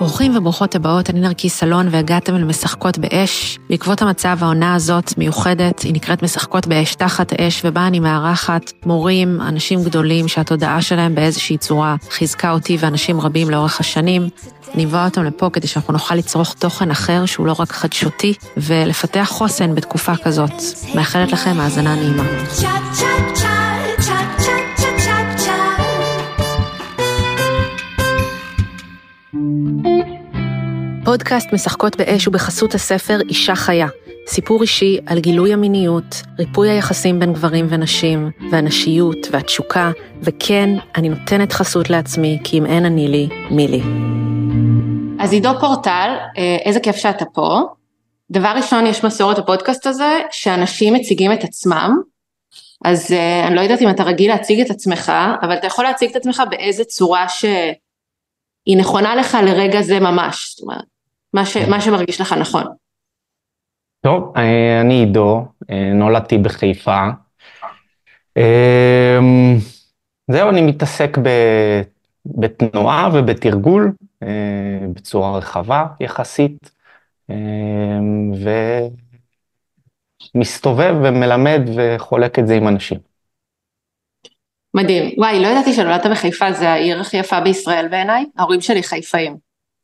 ברוכים וברוכות הבאות, אני נרקיס סלון והגעתם אל משחקות באש. בעקבות המצב העונה הזאת מיוחדת, היא נקראת משחקות באש תחת אש, ובה אני מארחת מורים, אנשים גדולים שהתודעה שלהם באיזושהי צורה חיזקה אותי ואנשים רבים לאורך השנים. אני אבוא אותם לפה כדי שאנחנו נוכל לצרוך תוכן אחר שהוא לא רק חדשותי, ולפתח חוסן בתקופה כזאת. מאחלת לכם האזנה נעימה. פודקאסט משחקות באש ובחסות הספר אישה חיה. סיפור אישי על גילוי המיניות, ריפוי היחסים בין גברים ונשים, והנשיות והתשוקה, וכן, אני נותנת חסות לעצמי, כי אם אין אני לי, מי לי. אז עידו פורטל, אה, איזה כיף שאתה פה. דבר ראשון, יש מסורת הפודקאסט הזה, שאנשים מציגים את עצמם, אז uh, אני לא יודעת אם אתה רגיל להציג את עצמך, אבל אתה יכול להציג את עצמך באיזה צורה שהיא נכונה לך לרגע זה ממש, זאת אומרת, מה, ש, מה שמרגיש לך נכון. טוב, אה, אני עידו, נולדתי בחיפה. זהו, אני מתעסק בתנועה ובתרגול בצורה רחבה יחסית. ומסתובב ומלמד וחולק את זה עם אנשים. מדהים. וואי, לא ידעתי שנולדת בחיפה, זה העיר הכי יפה בישראל בעיניי. ההורים שלי חיפאים.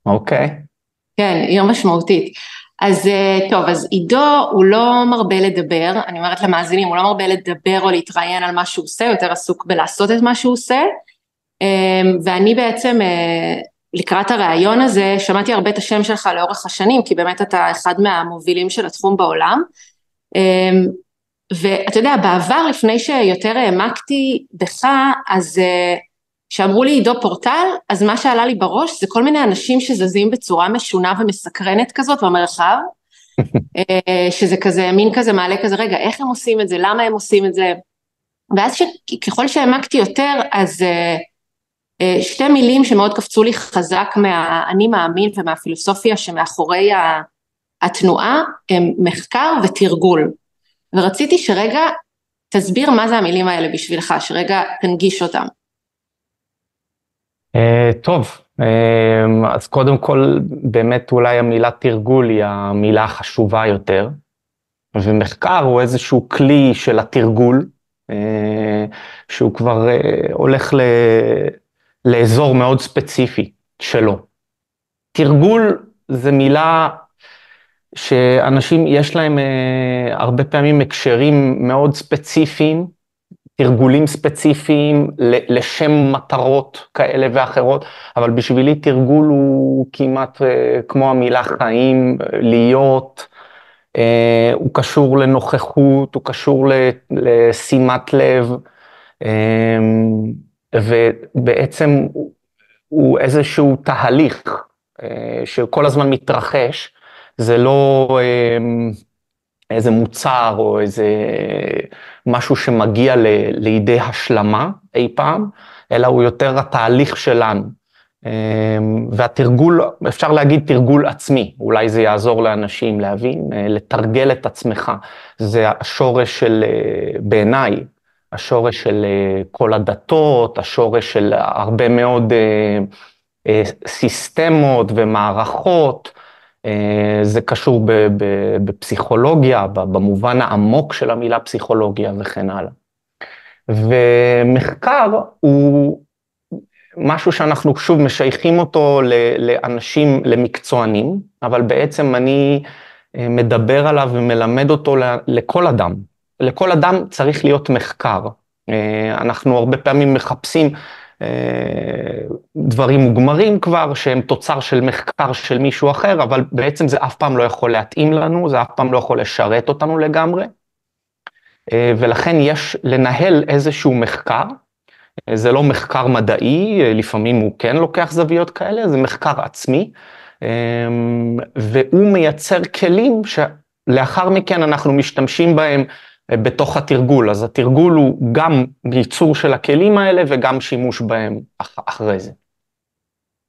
אוקיי. כן, עיר משמעותית. אז אה, טוב, אז עידו הוא לא מרבה לדבר, אני אומרת למאזינים, הוא לא מרבה לדבר או להתראיין על מה שהוא עושה, יותר עסוק בלעשות את מה שהוא עושה. אמ, ואני בעצם אה, לקראת הראיון הזה שמעתי הרבה את השם שלך לאורך השנים כי באמת אתה אחד מהמובילים של התחום בעולם אמ, ואתה יודע בעבר לפני שיותר העמקתי בך אז כשאמרו לי עידו פורטל? אז מה שעלה לי בראש זה כל מיני אנשים שזזים בצורה משונה ומסקרנת כזאת במרחב אה, שזה כזה מין כזה מעלה כזה רגע איך הם עושים את זה? למה הם עושים את זה? ואז ככל שהעמקתי יותר אז uh, אה, שתי מילים שמאוד קפצו לי חזק מהאני מאמין ומהפילוסופיה שמאחורי התנועה הם מחקר ותרגול. ורציתי שרגע תסביר מה זה המילים האלה בשבילך, שרגע תנגיש אותם. אה, טוב, אה, אז קודם כל באמת אולי המילה תרגול היא המילה החשובה יותר ומחקר הוא איזשהו כלי של התרגול שהוא כבר הולך ל... לאזור מאוד ספציפי שלו. תרגול זה מילה שאנשים יש להם אה, הרבה פעמים הקשרים מאוד ספציפיים, תרגולים ספציפיים לשם מטרות כאלה ואחרות, אבל בשבילי תרגול הוא כמעט אה, כמו המילה חיים, להיות, אה, הוא קשור לנוכחות, הוא קשור לשימת לב. אה, ובעצם הוא איזשהו תהליך שכל הזמן מתרחש, זה לא איזה מוצר או איזה משהו שמגיע ל, לידי השלמה אי פעם, אלא הוא יותר התהליך שלנו. אה, והתרגול, אפשר להגיד תרגול עצמי, אולי זה יעזור לאנשים להבין, לתרגל את עצמך, זה השורש של, בעיניי, השורש של אה, כל הדתות, השורש של הרבה מאוד אה, אה, סיסטמות ומערכות. זה קשור בפסיכולוגיה, במובן העמוק של המילה פסיכולוגיה וכן הלאה. ומחקר הוא משהו שאנחנו שוב משייכים אותו לאנשים, למקצוענים, אבל בעצם אני מדבר עליו ומלמד אותו לכל אדם. לכל אדם צריך להיות מחקר. אה, אנחנו הרבה פעמים מחפשים אה, דברים מוגמרים כבר, שהם תוצר של מחקר של מישהו אחר, אבל בעצם זה אף פעם לא יכול להתאים לנו, זה אף פעם לא יכול לשרת אותנו לגמרי. אה, ולכן יש לנהל איזשהו מחקר, זה לא מחקר מדעי, לפעמים הוא כן לוקח זוויות כאלה, זה מחקר עצמי, והוא מייצר כלים שלאחר מכן אנחנו משתמשים בהם בתוך התרגול, אז התרגול הוא גם ייצור של הכלים האלה וגם שימוש בהם אח, אחרי זה.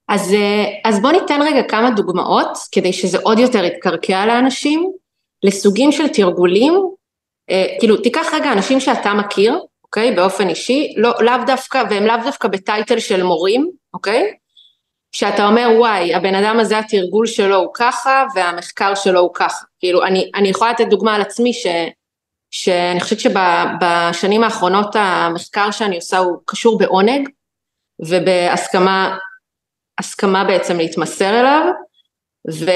אז, אה, אז בוא ניתן רגע כמה דוגמאות כדי שזה עוד יותר יתקרקע לאנשים לסוגים של תרגולים, אה, כאילו תיקח רגע אנשים שאתה מכיר, אוקיי, באופן אישי, לא, לאו דווקא, והם לאו דווקא בטייטל של מורים, אוקיי, שאתה אומר וואי הבן אדם הזה התרגול שלו הוא ככה והמחקר שלו הוא ככה. כאילו אני, אני יכולה לתת דוגמה על עצמי ש, שאני חושבת שבשנים האחרונות המחקר שאני עושה הוא קשור בעונג ובהסכמה הסכמה בעצם להתמסר אליו ו,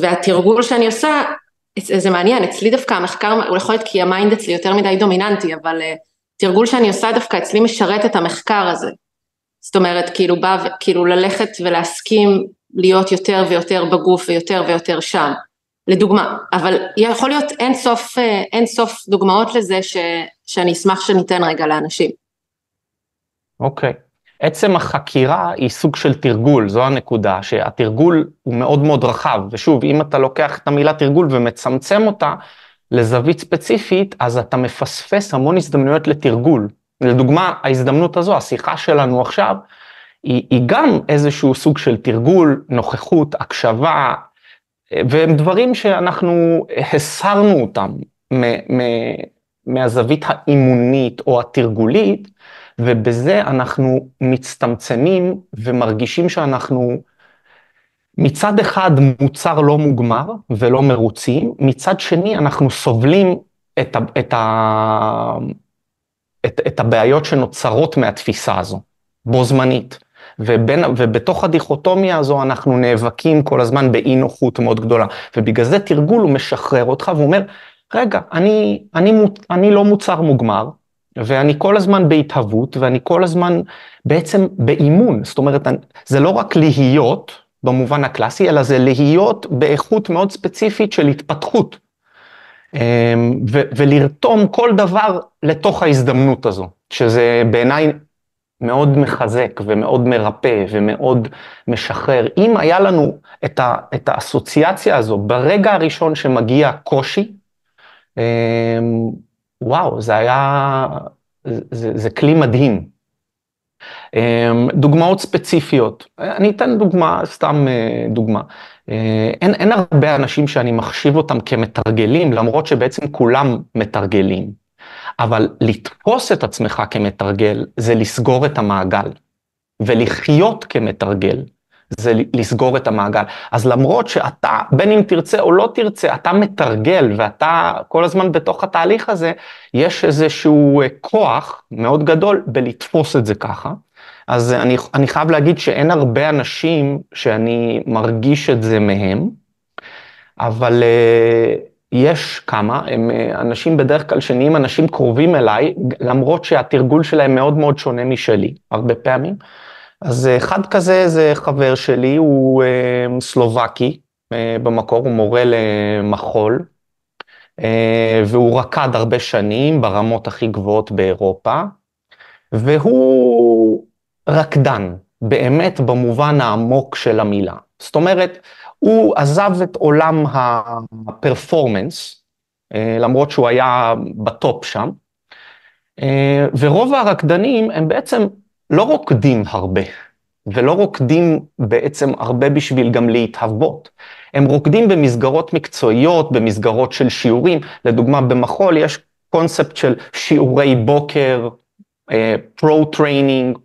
והתרגול שאני עושה זה מעניין אצלי דווקא המחקר הוא יכול להיות כי ה mind אצלי יותר מדי דומיננטי אבל uh, תרגול שאני עושה דווקא אצלי משרת את המחקר הזה. זאת אומרת, כאילו בא, כאילו ללכת ולהסכים להיות יותר ויותר בגוף ויותר ויותר שם, לדוגמה, אבל יכול להיות אין סוף, אה, אין סוף דוגמאות לזה ש, שאני אשמח שניתן רגע לאנשים. אוקיי. Okay. עצם החקירה היא סוג של תרגול, זו הנקודה, שהתרגול הוא מאוד מאוד רחב, ושוב, אם אתה לוקח את המילה תרגול ומצמצם אותה לזווית ספציפית, אז אתה מפספס המון הזדמנויות לתרגול. לדוגמה, ההזדמנות הזו, השיחה שלנו עכשיו, היא, היא גם איזשהו סוג של תרגול, נוכחות, הקשבה, והם דברים שאנחנו הסרנו אותם מ- מ- מהזווית האימונית או התרגולית, ובזה אנחנו מצטמצמים ומרגישים שאנחנו מצד אחד מוצר לא מוגמר ולא מרוצים, מצד שני אנחנו סובלים את, ה, את, ה, את, את הבעיות שנוצרות מהתפיסה הזו, בו זמנית. ובין, ובתוך הדיכוטומיה הזו אנחנו נאבקים כל הזמן באי נוחות מאוד גדולה. ובגלל זה תרגול הוא משחרר אותך ואומר, רגע, אני, אני, אני לא מוצר מוגמר, ואני כל הזמן בהתהוות, ואני כל הזמן בעצם באימון. זאת אומרת, זה לא רק להיות במובן הקלאסי, אלא זה להיות באיכות מאוד ספציפית של התפתחות. אמ, ולרתום כל דבר לתוך ההזדמנות הזו, שזה בעיניי מאוד מחזק ומאוד מרפא ומאוד משחרר. אם היה לנו את, ה, את האסוציאציה הזו ברגע הראשון שמגיע קושי, אמ, וואו, זה היה, זה, זה כלי מדהים. אמ, דוגמאות ספציפיות, אני אתן דוגמה, סתם אה, דוגמה. אה, אין, אין הרבה אנשים שאני מחשיב אותם כמתרגלים, למרות שבעצם כולם מתרגלים. אבל לתפוס את עצמך כמתרגל זה לסגור את המעגל. ולחיות כמתרגל זה לסגור את המעגל. אז למרות שאתה, בין אם תרצה או לא תרצה, אתה מתרגל ואתה כל הזמן בתוך התהליך הזה, יש איזשהו אה, כוח מאוד גדול בלתפוס את זה ככה. אז אני, אני חייב להגיד שאין הרבה אנשים שאני מרגיש את זה מהם, אבל uh, יש כמה, הם uh, אנשים בדרך כלל שנהיים אנשים קרובים אליי, למרות שהתרגול שלהם מאוד מאוד שונה משלי, הרבה פעמים. אז uh, אחד כזה זה חבר שלי, הוא uh, סלובקי במקור, הוא מורה למחול, והוא רקד הרבה שנים ברמות הכי גבוהות באירופה, והוא רקדן, באמת במובן העמוק של המילה. זאת אומרת, הוא עזב את עולם ה performance, אה, למרות שהוא היה בטופ שם, אה, ורוב הרקדנים הם בעצם לא רוקדים הרבה, ולא רוקדים בעצם הרבה בשביל גם להתהוות. הם רוקדים במסגרות מקצועיות, במסגרות של שיעורים, לדוגמה במחול יש קונספט של שיעורי בוקר, pro-training,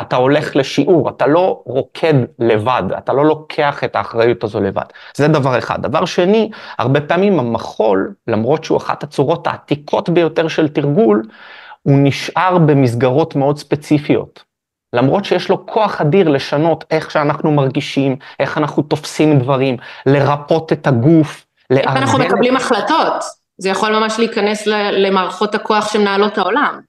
אתה הולך לשיעור, אתה לא רוקד לבד, אתה לא לוקח את האחריות הזו לבד. זה דבר אחד. דבר שני, הרבה פעמים המחול, למרות שהוא אחת הצורות העתיקות ביותר של תרגול, הוא נשאר במסגרות מאוד ספציפיות. למרות שיש לו כוח אדיר לשנות איך שאנחנו מרגישים, איך אנחנו תופסים דברים, לרפות את הגוף, לארגן... איך אנחנו מקבלים החלטות. זה יכול ממש להיכנס למערכות הכוח שמנהלות העולם.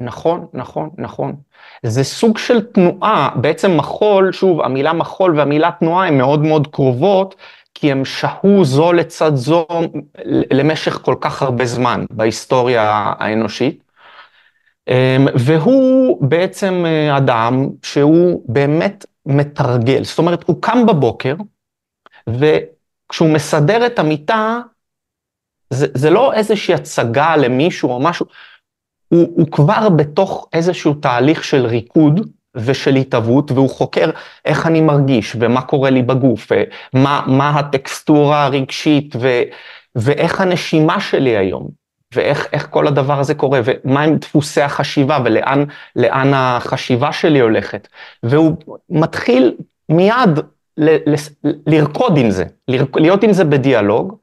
נכון, נכון, נכון. זה סוג של תנועה, בעצם מחול, שוב, המילה מחול והמילה תנועה הן מאוד מאוד קרובות, כי הם שהו זו לצד זו למשך כל כך הרבה זמן בהיסטוריה האנושית. אמ, והוא בעצם אה, אדם שהוא באמת מתרגל, זאת אומרת, הוא קם בבוקר, וכשהוא מסדר את המיטה, זה, זה לא איזושהי הצגה למישהו או משהו, הוא, הוא כבר בתוך איזשהו תהליך של ריקוד ושל התהוות, והוא חוקר איך אני מרגיש ומה קורה לי בגוף, ומה מה הטקסטורה הרגשית ו, ואיך הנשימה שלי היום. ואיך כל הדבר הזה קורה, ומהם דפוסי החשיבה, ולאן החשיבה שלי הולכת. והוא מתחיל מיד ל, ל, לרקוד עם זה, להיות עם זה בדיאלוג,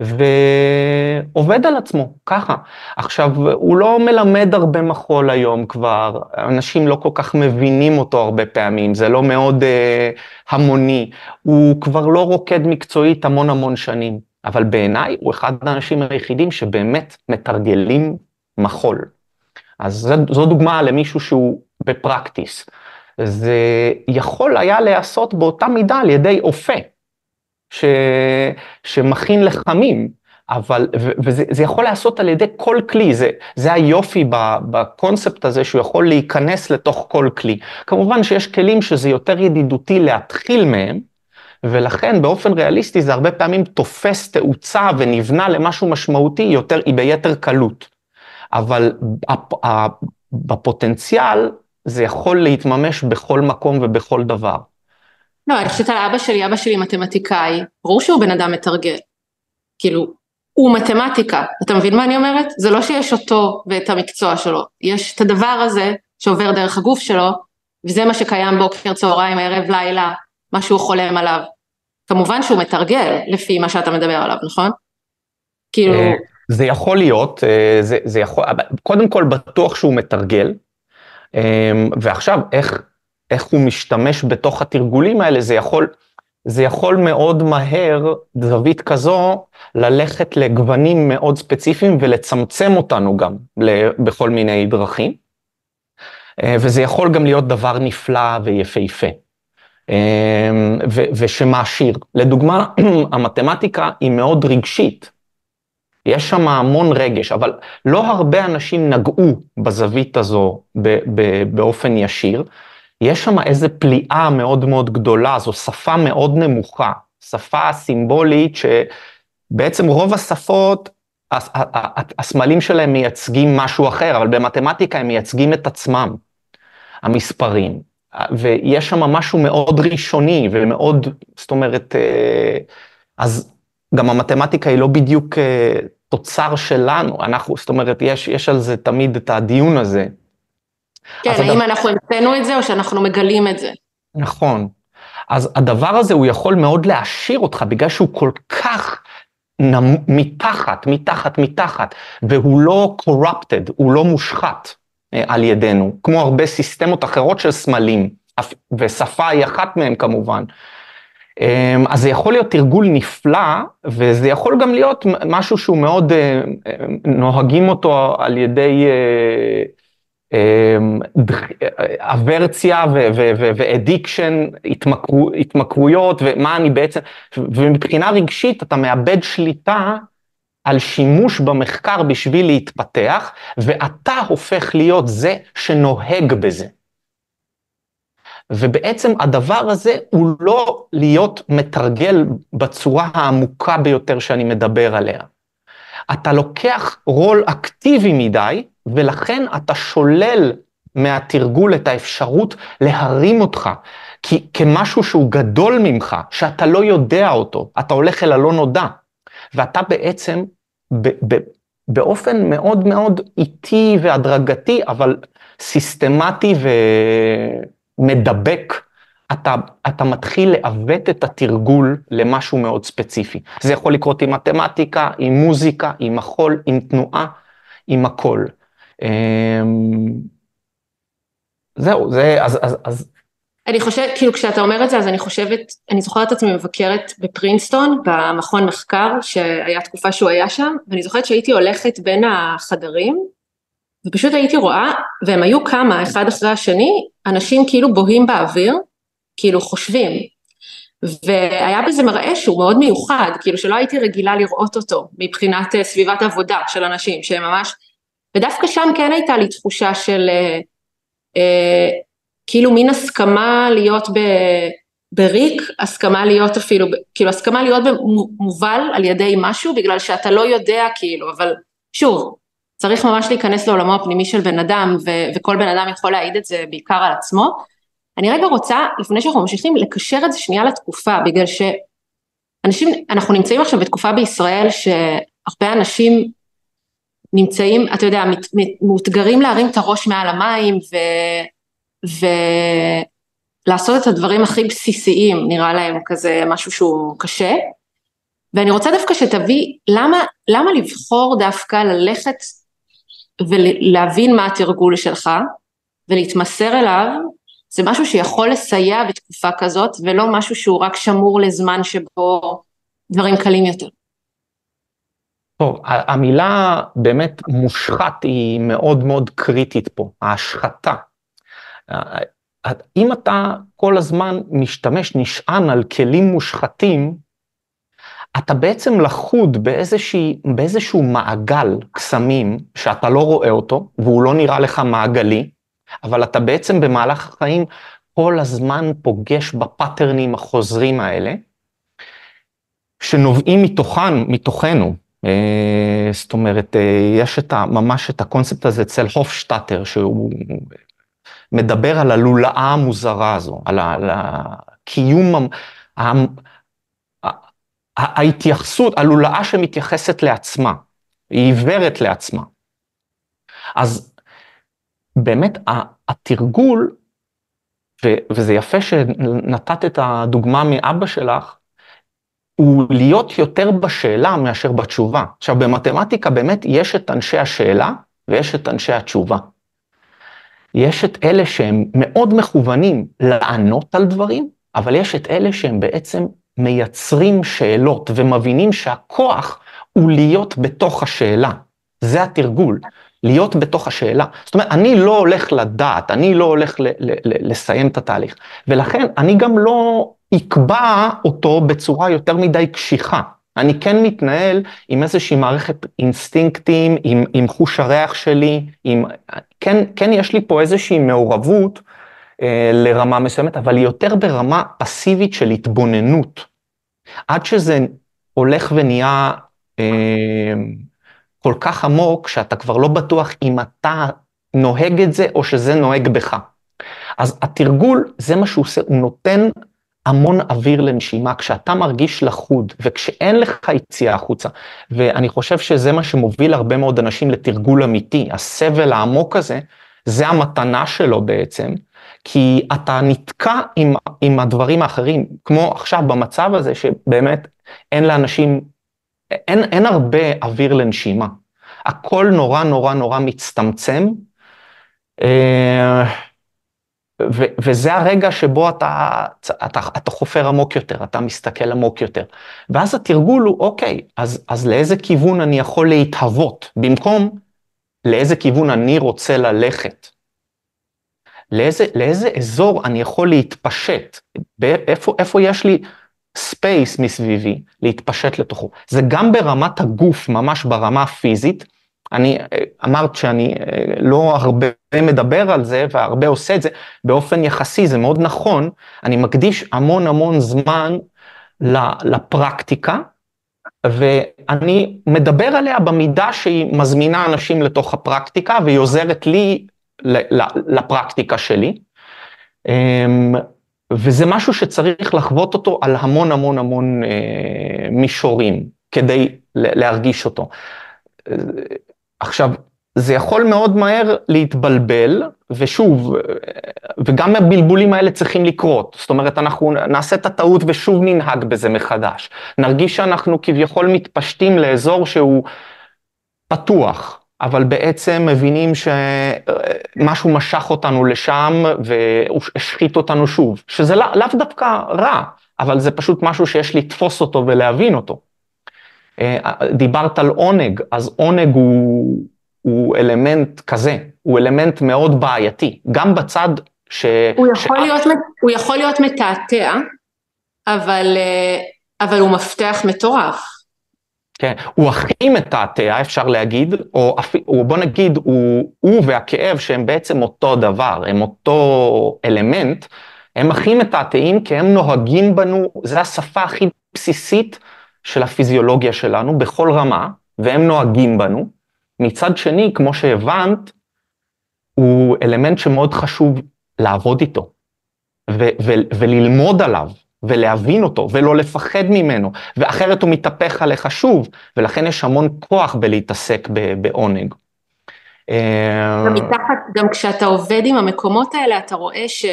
ועובד על עצמו, ככה. עכשיו, הוא לא מלמד הרבה מחול היום כבר, אנשים לא כל כך מבינים אותו הרבה פעמים, זה לא מאוד אה, המוני, הוא כבר לא רוקד מקצועית המון המון שנים, אבל בעיניי הוא אחד האנשים היחידים שבאמת מתרגלים מחול. אז זו, זו דוגמה למישהו שהוא בפרקטיס. זה יכול היה להיעשות באותה מידה על ידי אופה. ש, שמכין לחמים, אבל, וזה יכול להיעשות על ידי כל כלי, זה, זה היופי בקונספט הזה שהוא יכול להיכנס לתוך כל כלי. כמובן שיש כלים שזה יותר ידידותי להתחיל מהם, ולכן באופן ריאליסטי זה הרבה פעמים תופס תאוצה ונבנה למשהו משמעותי יותר, ביתר קלות. אבל בפוטנציאל זה יכול להתממש בכל מקום ובכל דבר. לא, אני חושבת על אבא שלי, אבא שלי מתמטיקאי, ברור שהוא בן אדם מתרגל. כאילו, הוא מתמטיקה, אתה מבין מה אני אומרת? זה לא שיש אותו ואת המקצוע שלו, יש את הדבר הזה שעובר דרך הגוף שלו, וזה מה שקיים בוקר, צהריים, ערב, לילה, מה שהוא חולם עליו. כמובן שהוא מתרגל לפי מה שאתה מדבר עליו, נכון? כאילו... אה, זה יכול להיות, אה, זה, זה יכול, קודם כל בטוח שהוא מתרגל, אה, ועכשיו איך, איך הוא משתמש בתוך התרגולים האלה, זה יכול, זה יכול מאוד מהר, זווית כזו, ללכת לגוונים מאוד ספציפיים ולצמצם אותנו גם בכל מיני דרכים. אה, וזה יכול גם להיות דבר נפלא ויפהפה. אה, ושמעשיר. לדוגמה, המתמטיקה היא מאוד רגשית. יש שם המון רגש, אבל לא הרבה אנשים נגעו בזווית הזו באופן ישיר. יש שם איזה פליאה מאוד מאוד גדולה, זו שפה מאוד נמוכה, שפה סימבולית שבעצם רוב השפות, הסמלים שלהם מייצגים משהו אחר, אבל במתמטיקה הם מייצגים את עצמם, המספרים. ויש שם משהו מאוד ראשוני ומאוד, זאת אומרת, אה, אז גם המתמטיקה היא לא בדיוק אה, תוצר שלנו, אנחנו, זאת אומרת, יש, יש על זה תמיד את הדיון הזה. כן, האם הדבר... אנחנו המצאנו את זה או שאנחנו מגלים את זה. נכון. אז הדבר הזה הוא יכול מאוד להעשיר אותך בגלל שהוא כל כך נמ... מתחת, מתחת, מתחת, והוא לא corrupted, הוא לא מושחת אה, על ידינו, כמו הרבה סיסטמות אחרות של סמלים, ושפה היא אחת מהם כמובן. אה, אז זה יכול להיות תרגול נפלא, וזה יכול גם להיות משהו שהוא מאוד, אה, נוהגים אותו על ידי אמ, אברציה ואדיקשן, התמכרויות, ומה אני בעצם, ומבחינה רגשית אתה מאבד שליטה על שימוש במחקר בשביל להתפתח, ואתה הופך להיות זה שנוהג בזה. ובעצם הדבר הזה הוא לא להיות מתרגל בצורה העמוקה ביותר שאני מדבר עליה. אתה לוקח רול אקטיבי מדי, ולכן אתה שולל מהתרגול את האפשרות להרים אותך כי, כמשהו שהוא גדול ממך, שאתה לא יודע אותו, אתה הולך אל הלא נודע, ואתה בעצם ב, ב, באופן מאוד מאוד איטי והדרגתי, אבל סיסטמטי ומדבק, אתה, אתה מתחיל לעוות את התרגול למשהו מאוד ספציפי. זה יכול לקרות עם מתמטיקה, עם מוזיקה, עם מחול, עם תנועה, עם הכל. אמ, זהו, זה, אז, אז, אז... אני חושבת, כאילו כשאתה אומר את זה, אז אני חושבת, אני זוכרת את עצמי מבקרת בפרינסטון, במכון מחקר, שהיה תקופה שהוא היה שם, ואני זוכרת שהייתי הולכת בין החדרים, ופשוט הייתי רואה, והם היו כמה, אחד אחרי השני, אנשים כאילו בוהים באוויר, כאילו חושבים. והיה בזה מראה שהוא מאוד מיוחד, כאילו שלא הייתי רגילה לראות אותו מבחינת אה, סביבת עבודה של אנשים, שהם ממש ודווקא שם כן הייתה לי תחושה של אה, אה, כאילו מין הסכמה להיות ב, בריק, הסכמה להיות אפילו, כאילו הסכמה להיות מובל על ידי משהו בגלל שאתה לא יודע כאילו, אבל שוב, צריך ממש להיכנס לעולמו הפנימי של בן אדם ו, וכל בן אדם יכול להעיד את זה בעיקר על עצמו. אני רגע רוצה, לפני שאנחנו ממשיכים, לקשר את זה שנייה לתקופה, בגלל שאנשים, אנחנו נמצאים עכשיו בתקופה בישראל שהרבה אנשים נמצאים, אתה יודע, מאותגרים להרים את הראש מעל המים ו... ולעשות את הדברים הכי בסיסיים, נראה להם כזה משהו שהוא קשה. ואני רוצה דווקא שתביא, למה, למה לבחור דווקא ללכת ולהבין מה התרגול שלך ולהתמסר אליו, זה משהו שיכול לסייע בתקופה כזאת ולא משהו שהוא רק שמור לזמן שבו דברים קלים יותר. טוב, המילה באמת מושחת היא מאוד מאוד קריטית פה, ההשחתה. אם אתה כל הזמן משתמש, נשען על כלים מושחתים, אתה בעצם לחוד באיזושהי, באיזשהו מעגל קסמים שאתה לא רואה אותו, והוא לא נראה לך מעגלי, אבל אתה בעצם במהלך החיים כל הזמן פוגש ב patternים החוזרים האלה, שנובעים מתוכן, מתוכנו. אה, זאת אומרת, אה, יש את ה, ממש את הקונספט הזה אצל הופשטאטר, שהוא מדבר על הלולאה המוזרה הזו, על, הקיום, ההתייחסות, הלולאה שמתייחסת לעצמה, היא עיוורת לעצמה. אז באמת התרגול, וזה יפה שנתת את הדוגמה מאבא שלך, הוא להיות יותר בשאלה מאשר בתשובה. עכשיו, במתמטיקה באמת יש את אנשי השאלה ויש את אנשי התשובה. יש את אלה שהם מאוד מכוונים לענות על דברים, אבל יש את אלה שהם בעצם מייצרים שאלות ומבינים שהכוח הוא להיות בתוך השאלה. זה התרגול, להיות בתוך השאלה. זאת אומרת, אני לא הולך לדעת, אני לא הולך לסיים את התהליך, ולכן אני גם לא אקבע אותו בצורה יותר מדי קשיחה. אני כן מתנהל עם איזושהי מערכת אינסטינקטים, עם, עם חוש הריח שלי, עם, כן, כן יש לי פה איזושהי מעורבות אה, לרמה מסוימת, אבל היא יותר ברמה פסיבית של התבוננות. עד שזה הולך ונהיה אה, כל כך עמוק, שאתה כבר לא בטוח אם אתה נוהג את זה או שזה נוהג בך. אז התרגול, זה מה שהוא עושה, הוא נותן המון אוויר לנשימה, כשאתה מרגיש לחוד וכשאין לך יציאה החוצה, ואני חושב שזה מה שמוביל הרבה מאוד אנשים לתרגול אמיתי, הסבל העמוק הזה, זה המתנה שלו בעצם, כי אתה נתקע עם, עם הדברים האחרים, כמו עכשיו במצב הזה שבאמת אין לאנשים, אין, אין הרבה אוויר לנשימה, הכל נורא נורא נורא מצטמצם. אה, ו- וזה הרגע שבו אתה, אתה, אתה חופר עמוק יותר, אתה מסתכל עמוק יותר. ואז התרגול הוא, אוקיי, אז, אז לאיזה כיוון אני יכול להתהוות, במקום לאיזה כיוון אני רוצה ללכת. לאיזה, לאיזה אזור אני יכול להתפשט, איפה, איפה יש לי space מסביבי להתפשט לתוכו. זה גם ברמת הגוף, ממש ברמה הפיזית, אני אמרת שאני אה, לא הרבה מדבר על זה והרבה עושה את זה, באופן יחסי זה מאוד נכון, אני מקדיש המון המון זמן לפרקטיקה, ואני מדבר עליה במידה שהיא מזמינה אנשים לתוך הפרקטיקה והיא עוזרת לי לפרקטיקה שלי. אמ, וזה משהו שצריך לחוות אותו על המון המון המון אה, מישורים כדי להרגיש אותו. עכשיו, זה יכול מאוד מהר להתבלבל, ושוב, וגם הבלבולים האלה צריכים לקרות. זאת אומרת, אנחנו נעשה את הטעות ושוב ננהג בזה מחדש. נרגיש שאנחנו כביכול מתפשטים לאזור שהוא פתוח, אבל בעצם מבינים שמשהו משך אותנו לשם והשחית אותנו שוב, שזה לא, לאו דווקא רע, אבל זה פשוט משהו שיש לתפוס אותו ולהבין אותו. אה, דיברת על עונג, אז עונג הוא, הוא אלמנט כזה, הוא אלמנט מאוד בעייתי, גם בצד ש... הוא יכול, ש... להיות, הוא יכול להיות מתעתע, אבל, אה, אבל הוא מפתח מטורף. כן, הוא הכי מתעתע, אפשר להגיד, או, או בוא נגיד, הוא, הוא והכאב שהם בעצם אותו דבר, הם אותו אלמנט, הם הכי מתעתעים כי הם נוהגים בנו, זו השפה הכי בסיסית של הפיזיולוגיה שלנו בכל רמה, והם נוהגים בנו. מצד שני, כמו שהבנת, הוא אלמנט שמאוד חשוב לעבוד איתו, וללמוד עליו, ולהבין אותו, ולא לפחד ממנו, ואחרת הוא מתהפך עליך שוב, ולכן יש המון כוח בלהתעסק בעונג. גם מתחת, גם כשאתה עובד עם המקומות האלה, אתה רואה ש...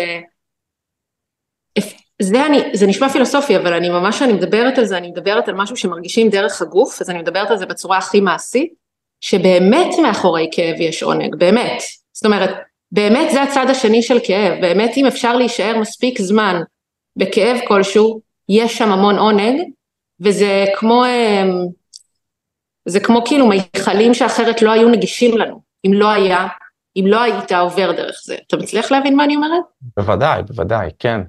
זה, אני, זה נשמע פילוסופי, אבל אני ממש, אני מדברת על זה, אני מדברת על משהו שמרגישים דרך הגוף, אז אני מדברת על זה בצורה הכי מעשית, שבאמת מאחורי כאב יש עונג, באמת. זאת אומרת, באמת זה הצד השני של כאב, באמת אם אפשר להישאר מספיק זמן בכאב כלשהו, יש שם המון עונג, וזה כמו, אמ, זה כמו כאילו מיכלים שאחרת לא היו נגישים לנו, אם לא היה, אם לא היית עובר דרך זה. אתה מצליח להבין מה אני אומרת? בוודאי, בוודאי, כן.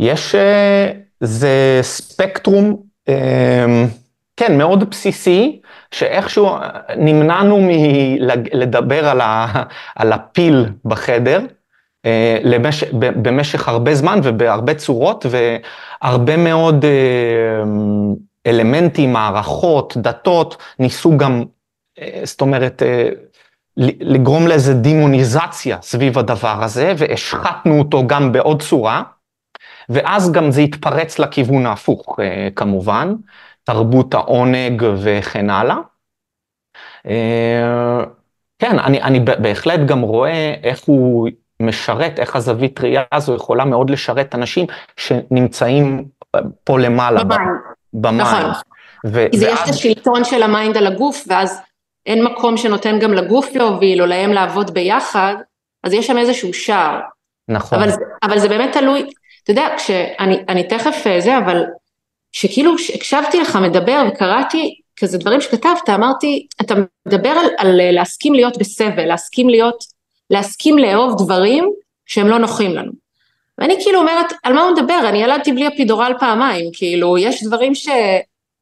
יש, אה, זה ספקטרום, אמ, כן, מאוד בסיסי, שאיכשהו נמנענו מלדבר על, על הפיל בחדר, אה, למש, במשך הרבה זמן ובהרבה צורות, והרבה מאוד אה, אלמנטים, מערכות, דתות, ניסו גם, זאת אומרת, לגרום לאיזה דימוניזציה סביב הדבר הזה, והשחטנו אותו גם בעוד צורה. ואז גם זה התפרץ לכיוון ההפוך אה, כמובן, תרבות העונג וכן הלאה. אה, כן, אני, אני בהחלט גם רואה איך הוא משרת, איך הזווית ראייה הזו יכולה מאוד לשרת אנשים שנמצאים אה, פה למעלה, במים. במים. נכון. ו- כי זה ואז... יש את השלטון של ה mind על הגוף, ואז אין מקום שנותן גם לגוף להוביל, או להם לעבוד ביחד, אז יש שם איזשהו שער. נכון. אבל, אבל זה באמת תלוי, אתה יודע, כשאני אני תכף אה, זה, אבל שכאילו הקשבתי לך מדבר וקראתי כזה דברים שכתבת, אמרתי, אתה מדבר על, על אה, להסכים להיות בסבל, להסכים להיות, להסכים לאהוב דברים שהם לא נוחים לנו. ואני כאילו אומרת, על מה הוא מדבר? אני ילדתי בלי אפידורל פעמיים, כאילו, יש דברים ש...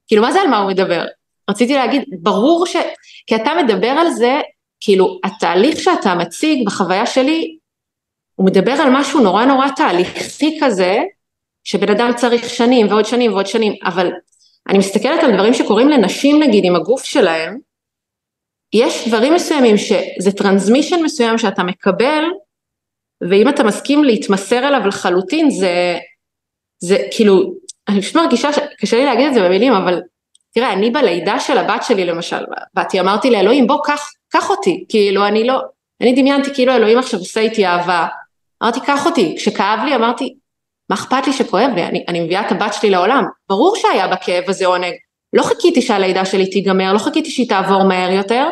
כאילו, מה זה על מה הוא מדבר? רציתי להגיד, ברור ש... כי אתה מדבר על זה, כאילו, התהליך שאתה מציג בחוויה שלי, הוא מדבר על משהו נורא נורא תהליכי כזה, שבן אדם צריך שנים ועוד שנים ועוד שנים, אבל אני מסתכלת על דברים שקורים לנשים נגיד עם הגוף שלהם, יש דברים מסוימים שזה טרנסמישן מסוים שאתה מקבל, ואם אתה מסכים להתמסר אליו לחלוטין זה, זה כאילו, אני פשוט מרגישה, קשה לי להגיד את זה במילים, אבל תראה, אני בלידה של הבת שלי למשל, באתי, אמרתי לאלוהים, בוא, קח, קח אותי, כאילו, אני לא, אני דמיינתי כאילו אלוהים עכשיו עושה איתי אהבה, אמרתי, קח אותי. כשכאב לי אמרתי, מה אכפת לי שכואב לי? אני, אני מביאה את הבת שלי לעולם. ברור שהיה בכאב הזה עונג. לא חיכיתי שהלידה שלי תיגמר, לא חיכיתי שהיא תעבור מהר יותר,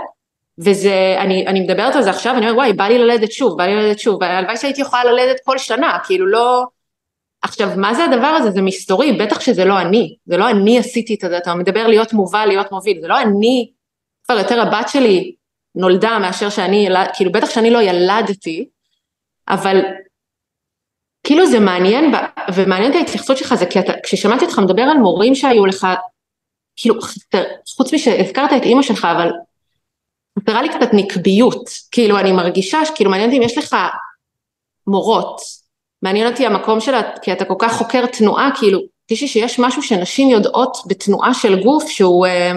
וזה, אני, אני מדברת על זה עכשיו, אני אומרת, וואי, בא לי ללדת שוב, בא לי ללדת שוב, והלוואי שהייתי יכולה ללדת כל שנה, כאילו לא... עכשיו, מה זה הדבר הזה? זה מסתורי, בטח שזה לא אני, זה לא אני עשיתי את זה, אתה מדבר להיות מובל, להיות מוביל, זה לא אני, כבר יותר הבת שלי נולדה מאשר שאני, כאילו בטח שאני לא ילדתי, אבל כאילו זה מעניין, ומעניין את ההתייחסות שלך, זה כי אתה, כששמעתי אותך מדבר על מורים שהיו לך, כאילו, חוץ משהזכרת את אימא שלך, אבל חסרה לי קצת נקביות, כאילו אני מרגישה שכאילו מעניין אותי אם יש לך מורות, מעניין אותי המקום שלה, כי אתה כל כך חוקר תנועה, כאילו, תשמעי שיש משהו שנשים יודעות בתנועה של גוף שהוא אה,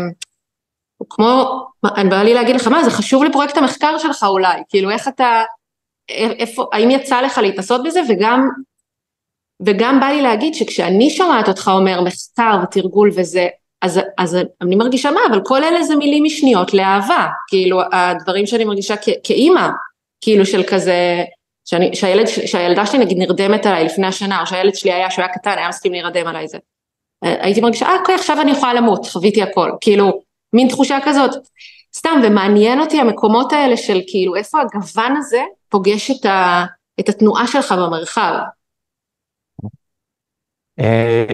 כמו, אני בא לי להגיד לך מה, זה חשוב לפרויקט המחקר שלך אולי, כאילו איך אתה, איפה, האם יצא לך להתנסות בזה וגם, וגם בא לי להגיד שכשאני שומעת אותך אומר מחקר ותרגול וזה, אז, אז אני מרגישה מה, אבל כל אלה זה מילים משניות לאהבה, כאילו הדברים שאני מרגישה כאימא, כאילו של כזה, שאני, שהילד, שהילדה שלי נגיד נרדמת עליי לפני השנה, או שהילד שלי היה, שהוא היה קטן, היה מסכים להירדם עליי זה. הייתי מרגישה, אה, אוקיי, עכשיו אני יכולה למות, חוויתי הכל, כאילו, מין תחושה כזאת. סתם, ומעניין אותי המקומות האלה של כאילו, איפה הגוון הזה פוגש את, ה, את התנועה שלך במרחב. אה,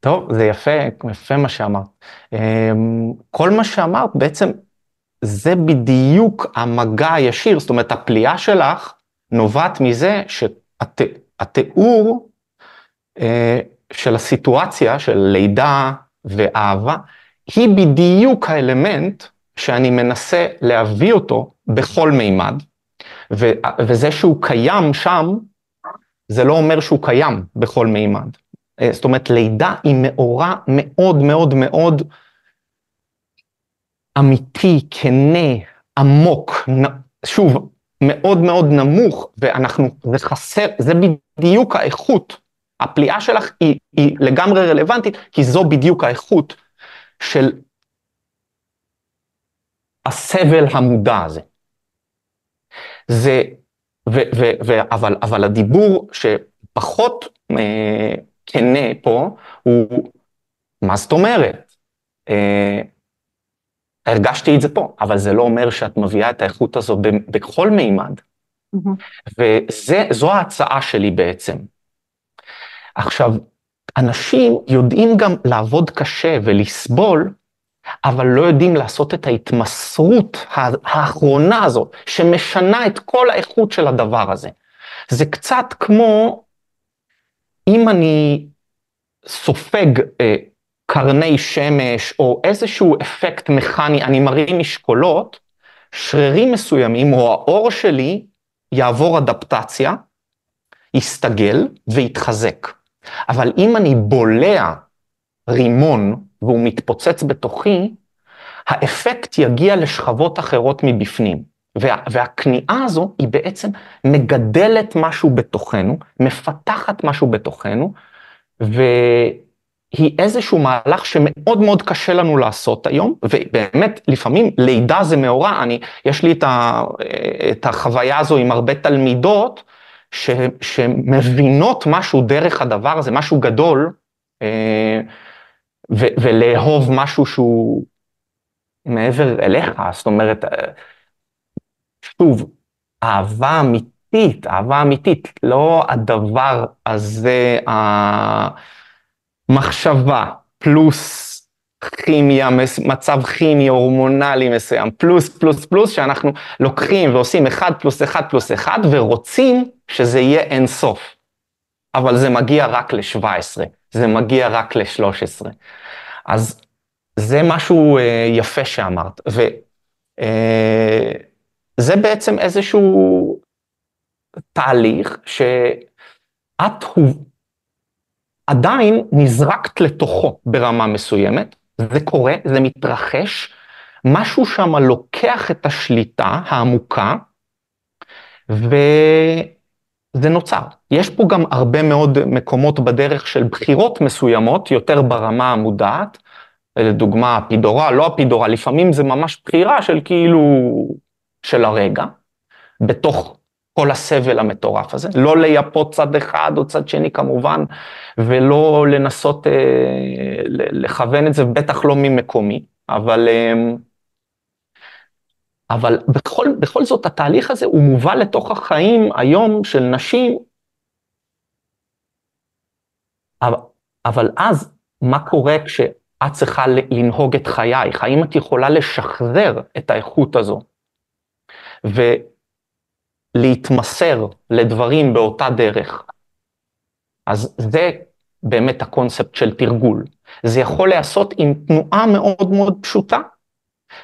טוב, זה יפה, יפה מה שאמרת. אה, כל מה שאמרת בעצם זה בדיוק המגע הישיר, זאת אומרת הפליאה שלך נובעת מזה שהתיאור אה, של הסיטואציה של לידה ואהבה היא בדיוק האלמנט שאני מנסה להביא אותו בכל מימד. ו, וזה שהוא קיים שם, זה לא אומר שהוא קיים בכל מימד. אה, זאת אומרת, לידה היא מאורע מאוד מאוד מאוד אמיתי, כנה, עמוק, שוב, מאוד מאוד נמוך, ואנחנו, זה חסר, זה בדיוק האיכות הפליאה שלך היא, היא לגמרי רלוונטית, כי זו בדיוק האיכות של הסבל המודע הזה. זה, ו, ו, ו, אבל, אבל הדיבור שפחות אה, כנה פה הוא, מה זאת אומרת? אה, הרגשתי את זה פה, אבל זה לא אומר שאת מביאה את האיכות הזו בכל מימד. Mm-hmm. וזו ההצעה שלי בעצם. עכשיו, אנשים יודעים גם לעבוד קשה ולסבול, אבל לא יודעים לעשות את ההתמסרות האחרונה הזו, שמשנה את כל האיכות של הדבר הזה. זה קצת כמו אם אני סופג אה, קרני שמש או איזשהו אפקט מכני, אני מרים משקולות, שרירים מסוימים או האור שלי יעבור אדפטציה, יסתגל ויתחזק. אבל אם אני בולע רימון והוא מתפוצץ בתוכי, האפקט יגיע לשכבות אחרות מבפנים. וה, והכניעה הזו היא בעצם מגדלת משהו בתוכנו, מפתחת משהו בתוכנו, והיא איזשהו מהלך שמאוד מאוד קשה לנו לעשות היום, ובאמת לפעמים לידה זה מאורע, אני, יש לי את, ה, את החוויה הזו עם הרבה תלמידות, ש, שמבינות משהו דרך הדבר הזה, משהו גדול, אה, ו, ולאהוב משהו שהוא מעבר אליך, זאת אומרת, אה, שוב, אהבה אמיתית, אהבה אמיתית, לא הדבר הזה, המחשבה, פלוס כימיה, מצב כימי הורמונלי מסוים, פלוס פלוס פלוס, שאנחנו לוקחים ועושים 1 פלוס 1 פלוס 1 ורוצים שזה יהיה אין סוף. אבל זה מגיע רק ל-17, זה מגיע רק ל-13. אז זה משהו אה, יפה שאמרת, וזה אה, בעצם איזשהו תהליך שאת עדיין נזרקת לתוכו ברמה מסוימת, זה קורה, זה מתרחש, משהו שם לוקח את השליטה העמוקה, וזה נוצר. יש פה גם הרבה מאוד מקומות בדרך של בחירות מסוימות, יותר ברמה המודעת, לדוגמה הפידורה, לא הפידורה, לפעמים זה ממש בחירה של כאילו, של הרגע, בתוך כל הסבל המטורף הזה, לא לייפות צד אחד או צד שני כמובן, ולא לנסות אה, לכוון את זה, בטח לא ממקומי, אבל, אה, אבל בכל, בכל זאת התהליך הזה הוא מובא לתוך החיים היום של נשים, אבל, אבל אז מה קורה כשאת צריכה לנהוג את חייך? האם את יכולה לשחרר את האיכות הזו? ו... להתמסר לדברים באותה דרך. אז זה באמת הקונספט של תרגול. זה יכול להיעשות עם תנועה מאוד מאוד פשוטה,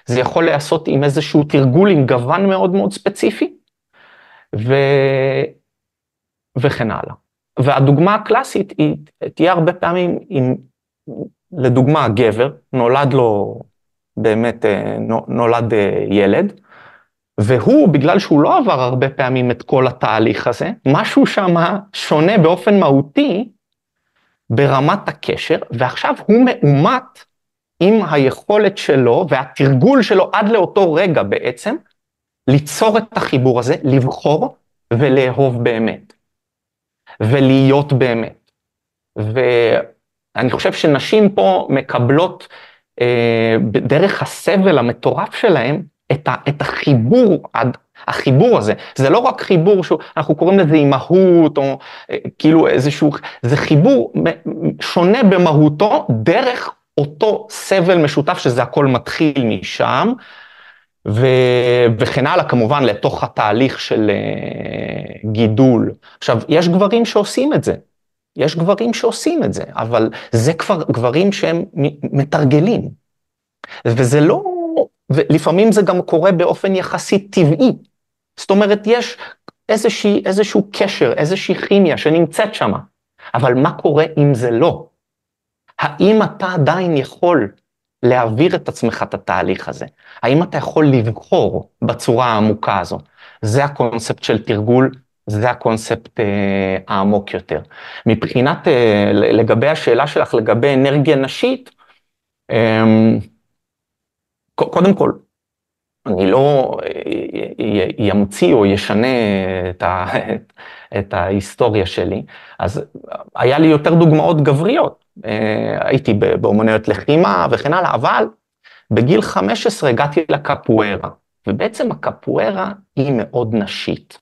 זה יכול להיעשות עם איזשהו תרגול עם גוון מאוד מאוד ספציפי, ו... וכן הלאה. והדוגמה הקלאסית היא תהיה הרבה פעמים עם, לדוגמה, גבר, נולד לו באמת, אה, נולד אה, ילד, והוא, בגלל שהוא לא עבר הרבה פעמים את כל התהליך הזה, משהו שם שונה באופן מהותי ברמת הקשר, ועכשיו הוא מאומת עם היכולת שלו והתרגול שלו עד לאותו רגע בעצם, ליצור את החיבור הזה, לבחור ולאהוב באמת, ולהיות באמת. ואני חושב שנשים פה מקבלות, אה, דרך הסבל המטורף שלהם, את, ה, את החיבור, החיבור הזה, זה לא רק חיבור שאנחנו קוראים לזה אימהות, או אה, כאילו איזשהו, זה חיבור שונה במהותו דרך אותו סבל משותף שזה הכל מתחיל משם, ו, וכן הלאה כמובן לתוך התהליך של uh, גידול. עכשיו, יש גברים שעושים את זה, יש גברים שעושים את זה, אבל זה כבר גברים שהם מתרגלים. וזה לא ולפעמים זה גם קורה באופן יחסית טבעי. זאת אומרת, יש איזושהי, איזשהו קשר, איזושהי כימיה שנמצאת שם, אבל מה קורה אם זה לא? האם אתה עדיין יכול להעביר את עצמך את התהליך הזה? האם אתה יכול לבחור בצורה העמוקה הזו? זה הקונספט של תרגול, זה הקונספט אה, העמוק יותר. מבחינת, אה, לגבי השאלה שלך לגבי אנרגיה נשית, אה, קודם כל, אני לא ימציא או ישנה את, ה, את ההיסטוריה שלי, אז היה לי יותר דוגמאות גבריות. הייתי באומנויות לחימה וכן הלאה, אבל בגיל 15 הגעתי לקפוארה, ובעצם הקפוארה היא מאוד נשית.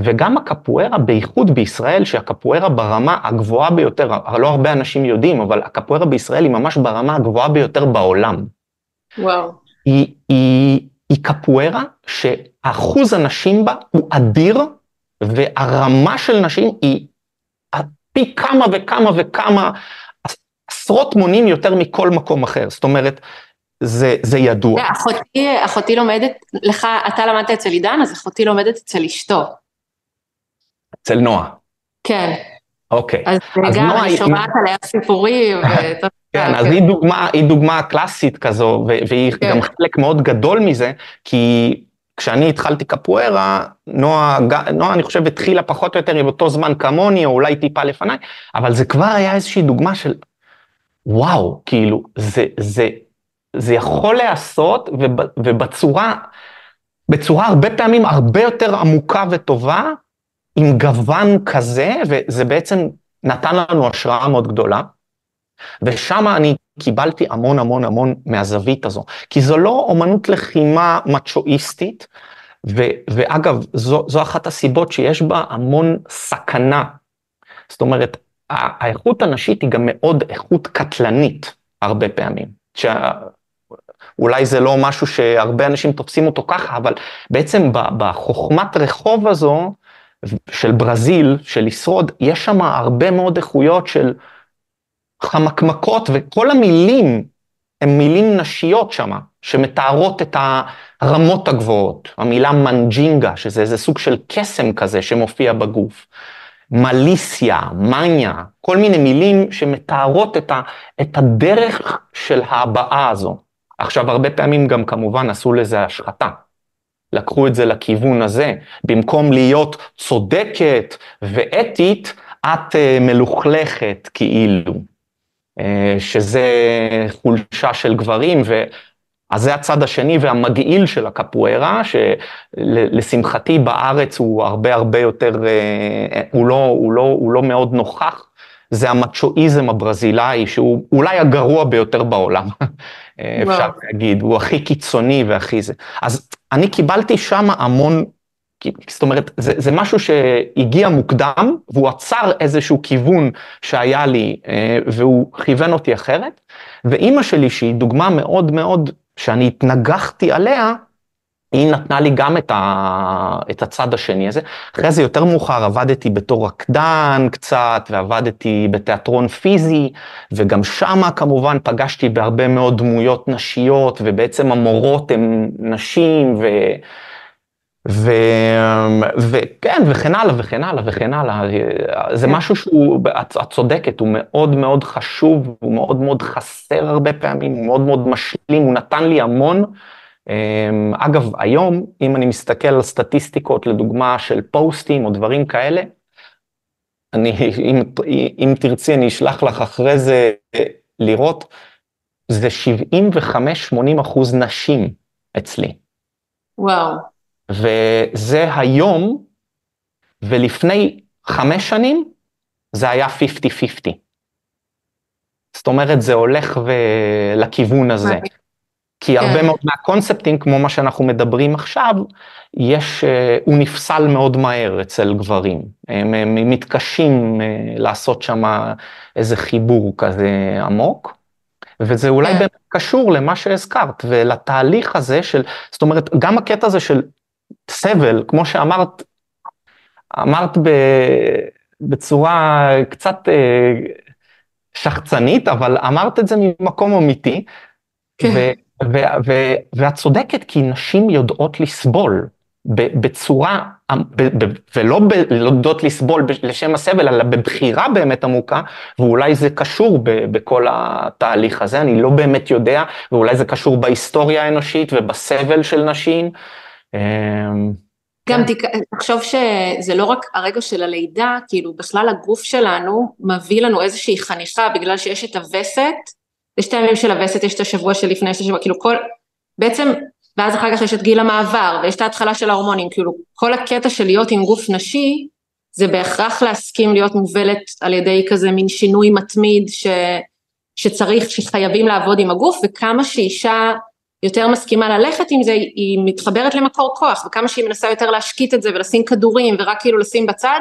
וגם הקפוארה, בייחוד בישראל, שהקפוארה ברמה הגבוהה ביותר, לא הרבה אנשים יודעים, אבל הקפוארה בישראל היא ממש ברמה הגבוהה ביותר בעולם. וואו. היא, היא, היא קפוארה שאחוז הנשים בה הוא אדיר, והרמה של נשים היא פי כמה וכמה וכמה, עשרות מונים יותר מכל מקום אחר. זאת אומרת, זה, זה ידוע. אחותי, אחותי לומדת, לך, אתה למדת אצל עידן, אז אחותי לומדת אצל אשתו. אצל נועה. כן. אוקיי. אז, אז גם אני שומעת עליה סיפורים. כן, אז היא דוגמה, היא דוגמה קלאסית כזו, והיא כן. גם חלק מאוד גדול מזה, כי כשאני התחלתי קפוארה, נועה, נועה אני חושב התחילה פחות או יותר באותו זמן כמוני, או אולי טיפה לפניי, אבל זה כבר היה איזושהי דוגמה של, וואו, כאילו, זה, זה, זה יכול להיעשות, ובצורה, בצורה הרבה פעמים הרבה יותר עמוקה וטובה, עם גוון כזה, וזה בעצם נתן לנו השראה מאוד גדולה. ושם אני קיבלתי המון המון המון מהזווית הזו. כי זו לא אומנות לחימה מצ'ואיסטית, ו, ואגב, זו, זו אחת הסיבות שיש בה המון סכנה. זאת אומרת, האיכות הנשית היא גם מאוד איכות קטלנית, הרבה פעמים. שה... אולי זה לא משהו שהרבה אנשים תופסים אותו ככה, אבל בעצם בחוכמת רחוב הזו, של ברזיל, של לשרוד, יש שם הרבה מאוד איכויות של חמקמקות, וכל המילים הן מילים נשיות שם, שמתארות את הרמות הגבוהות. המילה מנג'ינגה, שזה איזה סוג של קסם כזה שמופיע בגוף. מליסיה, מניה, כל מיני מילים שמתארות את, ה, את הדרך של ההבעה הזו. עכשיו, הרבה פעמים גם כמובן עשו לזה השחתה. לקחו את זה לכיוון הזה. במקום להיות צודקת ואתית, את אה, מלוכלכת כאילו. אה, שזה חולשה של גברים, ו... אז זה הצד השני והמגעיל של הקפוארה, שלשמחתי בארץ הוא הרבה הרבה יותר, אה, הוא לא, הוא לא, הוא לא מאוד נוכח, זה המצ'ואיזם הברזילאי, שהוא אולי הגרוע ביותר בעולם, אפשר להגיד, הוא הכי קיצוני והכי זה. אז אני קיבלתי שם המון, זאת אומרת, זה, זה משהו שהגיע מוקדם, והוא עצר איזשהו כיוון שהיה לי, אה, והוא כיוון אותי אחרת, ואימא שלי, שהיא דוגמה מאוד מאוד, שאני התנגחתי עליה, היא נתנה לי גם את, ה, את הצד השני הזה. אחרי זה יותר מאוחר עבדתי בתור רקדן קצת, ועבדתי בתיאטרון פיזי, וגם שמה כמובן פגשתי בהרבה מאוד דמויות נשיות, ובעצם המורות הן נשים, ו... וכן, וכן הלאה וכן הלאה וכן הלאה. זה כן. משהו שהוא, את, צודקת, הוא מאוד מאוד חשוב, הוא מאוד מאוד חסר הרבה פעמים, הוא מאוד מאוד משלים, הוא נתן לי המון. אמ, אגב, היום, אם אני מסתכל על סטטיסטיקות, לדוגמה של פוסטים או דברים כאלה, אני, אם, אם תרצי, אני אשלח לך אחרי זה לראות, זה 75-80 אחוז נשים אצלי. וואו. וזה היום, ולפני חמש שנים, זה היה 50-50. זאת אומרת, זה הולך לכיוון הזה. כי כן. הרבה מאוד מהקונספטים, כמו מה שאנחנו מדברים עכשיו, יש, אה, הוא נפסל מאוד מהר אצל גברים. הם, הם מתקשים אה, לעשות שם איזה חיבור כזה עמוק. וזה אולי כן. באמת קשור למה שהזכרת, ולתהליך הזה של, זאת אומרת, גם הקטע הזה של סבל, כמו שאמרת, אמרת ב, בצורה קצת אה, שחצנית, אבל אמרת את זה ממקום אמיתי. כן. ואת צודקת, כי נשים יודעות לסבול בצורה, ולא יודעות לסבול לשם הסבל, אלא בבחירה באמת עמוקה, ואולי זה קשור בכל התהליך הזה, אני לא באמת יודע, ואולי זה קשור בהיסטוריה האנושית ובסבל של נשים. אמ, גם תחשוב שזה לא רק הרגע של הלידה, כאילו בכלל הגוף שלנו מביא לנו איזושהי חניכה בגלל שיש את הווסת, יש את הימים של הווסת, יש את השבוע שלפני, יש את השבוע, כאילו כל, בעצם, ואז אחר כך יש את גיל המעבר, ויש את ההתחלה של ההורמונים, כאילו כל הקטע של להיות עם גוף נשי, זה בהכרח להסכים להיות מובלת על ידי כזה מין שינוי מתמיד ש, שצריך, שחייבים לעבוד עם הגוף, וכמה שאישה יותר מסכימה ללכת עם זה, היא מתחברת למקור כוח, וכמה שהיא מנסה יותר להשקיט את זה ולשים כדורים ורק כאילו לשים בצד,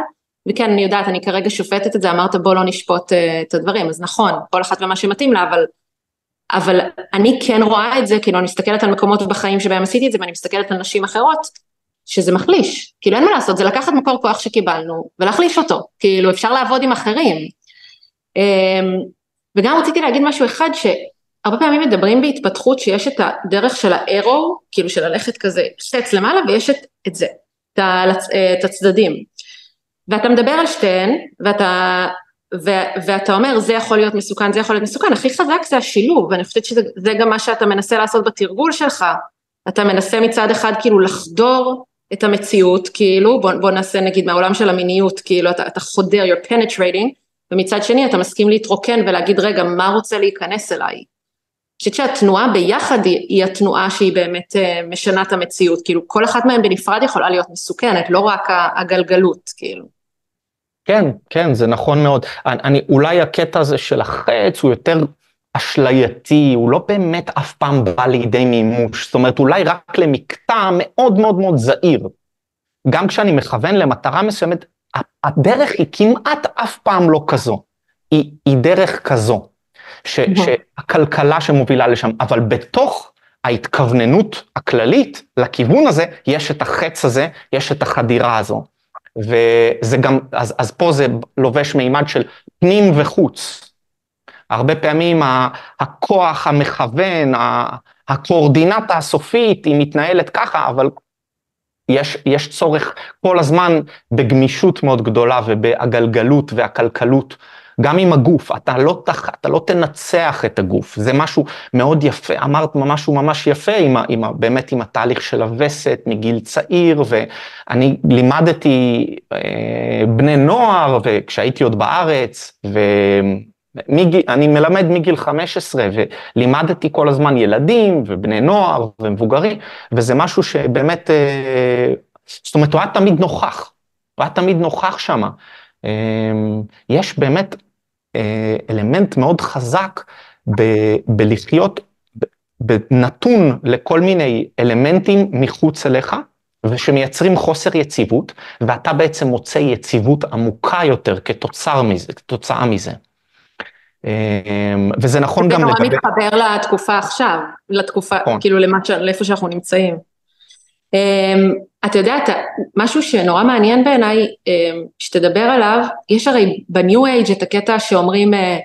וכן אני יודעת, אני כרגע שופטת את זה, אמרת בוא לא נשפוט uh, את הדברים, אז נכון, כל אחת ומה שמתאים לה, אבל, אבל אני כן רואה את זה, כאילו אני מסתכלת על מקומות בחיים שבהם עשיתי את זה, ואני מסתכלת על נשים אחרות, שזה מחליש, כאילו אין מה לעשות, זה לקחת מקור כוח שקיבלנו ולהחליש אותו, כאילו אפשר לעבוד עם אחרים. Um, וגם רציתי להגיד משהו אחד, ש... הרבה פעמים מדברים בהתפתחות שיש את הדרך של הארו, כאילו של ללכת כזה חץ למעלה ויש את, את זה, את, הלצ, את הצדדים. ואתה מדבר על שתיהן ואתה, ו, ואתה אומר זה יכול להיות מסוכן, זה יכול להיות מסוכן, הכי חזק זה השילוב ואני חושבת שזה גם מה שאתה מנסה לעשות בתרגול שלך, אתה מנסה מצד אחד כאילו לחדור את המציאות, כאילו בוא, בוא נעשה נגיד מהעולם של המיניות, כאילו אתה, אתה חודר, you're penetrating, ומצד שני אתה מסכים להתרוקן ולהגיד רגע מה רוצה להיכנס אליי, חושבת שהתנועה ביחד היא, היא התנועה שהיא באמת אה, משנה את המציאות, כאילו כל אחת מהן בנפרד יכולה להיות מסוכנת, לא רק הגלגלות, כאילו. כן, כן, זה נכון מאוד. אני, אני, אולי הקטע הזה של החץ הוא יותר אשלייתי, הוא לא באמת אף פעם בא לידי מימוש, זאת אומרת אולי רק למקטע מאוד מאוד מאוד זהיר. גם כשאני מכוון למטרה מסוימת, הדרך היא כמעט אף פעם לא כזו, היא, היא דרך כזו. ש, שהכלכלה שמובילה לשם, אבל בתוך ההתכווננות הכללית לכיוון הזה, יש את החץ הזה, יש את החדירה הזו. וזה גם, אז, אז פה זה לובש מימד של פנים וחוץ. הרבה פעמים הכוח המכוון, הקואורדינטה הסופית, היא מתנהלת ככה, אבל יש, יש צורך כל הזמן בגמישות מאוד גדולה ובהגלגלות והכלכלות גם עם הגוף, אתה לא, תח, אתה לא תנצח את הגוף, זה משהו מאוד יפה, אמרת משהו ממש יפה עם, עם, באמת עם התהליך של הווסת מגיל צעיר, ואני לימדתי אה, בני נוער, וכשהייתי עוד בארץ, ו... מגיל, אני מלמד מגיל 15 ולימדתי כל הזמן ילדים ובני נוער ומבוגרים, וזה משהו שבאמת, אה, זאת אומרת, הוא היה תמיד נוכח, הוא היה תמיד נוכח שם. אמ, יש באמת אה, אלמנט מאוד חזק בלחיות בנתון לכל מיני אלמנטים מחוץ אליך, ושמייצרים חוסר יציבות, ואתה בעצם מוצא יציבות עמוקה יותר כתוצר מזה, כתוצאה מזה. אמ, וזה נכון גם לגבי... זה נורא מתחבר לתקופה עכשיו, לתקופה, נכון. כאילו לאיפה שאנחנו נמצאים. אתה יודע, אתה, משהו שנורא מעניין בעיניי, אמ, שתדבר עליו, יש הרי בניו אייג' את הקטע שאומרים, אה,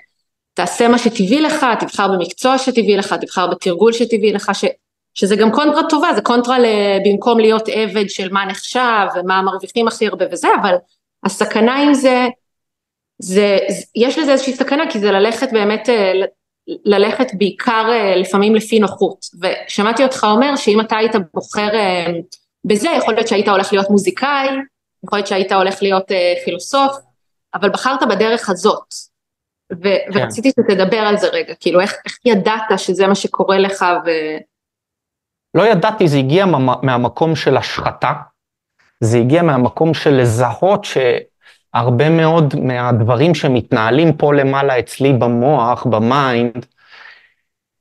תעשה מה שטבעי לך, תבחר במקצוע שטבעי לך, תבחר בתרגול שטבעי לך, ש, שזה גם קונטרה טובה, זה קונטרה במקום להיות עבד של מה נחשב ומה מרוויחים הכי הרבה וזה, אבל הסכנה עם זה, זה, יש לזה איזושהי סכנה, כי זה ללכת באמת, אה, ללכת בעיקר אה, לפעמים לפי נוחות, ושמעתי אותך אומר שאם אתה היית בוחר בזה יכול להיות שהיית הולך להיות מוזיקאי, יכול להיות שהיית הולך להיות אה, פילוסוף, אבל בחרת בדרך הזאת. ו- כן. ורציתי שתדבר על זה רגע, כאילו איך, איך ידעת שזה מה שקורה לך ו... לא ידעתי, זה הגיע מה, מהמקום של השחתה, זה הגיע מהמקום של לזהות שהרבה מאוד מהדברים שמתנהלים פה למעלה אצלי במוח, ב mind,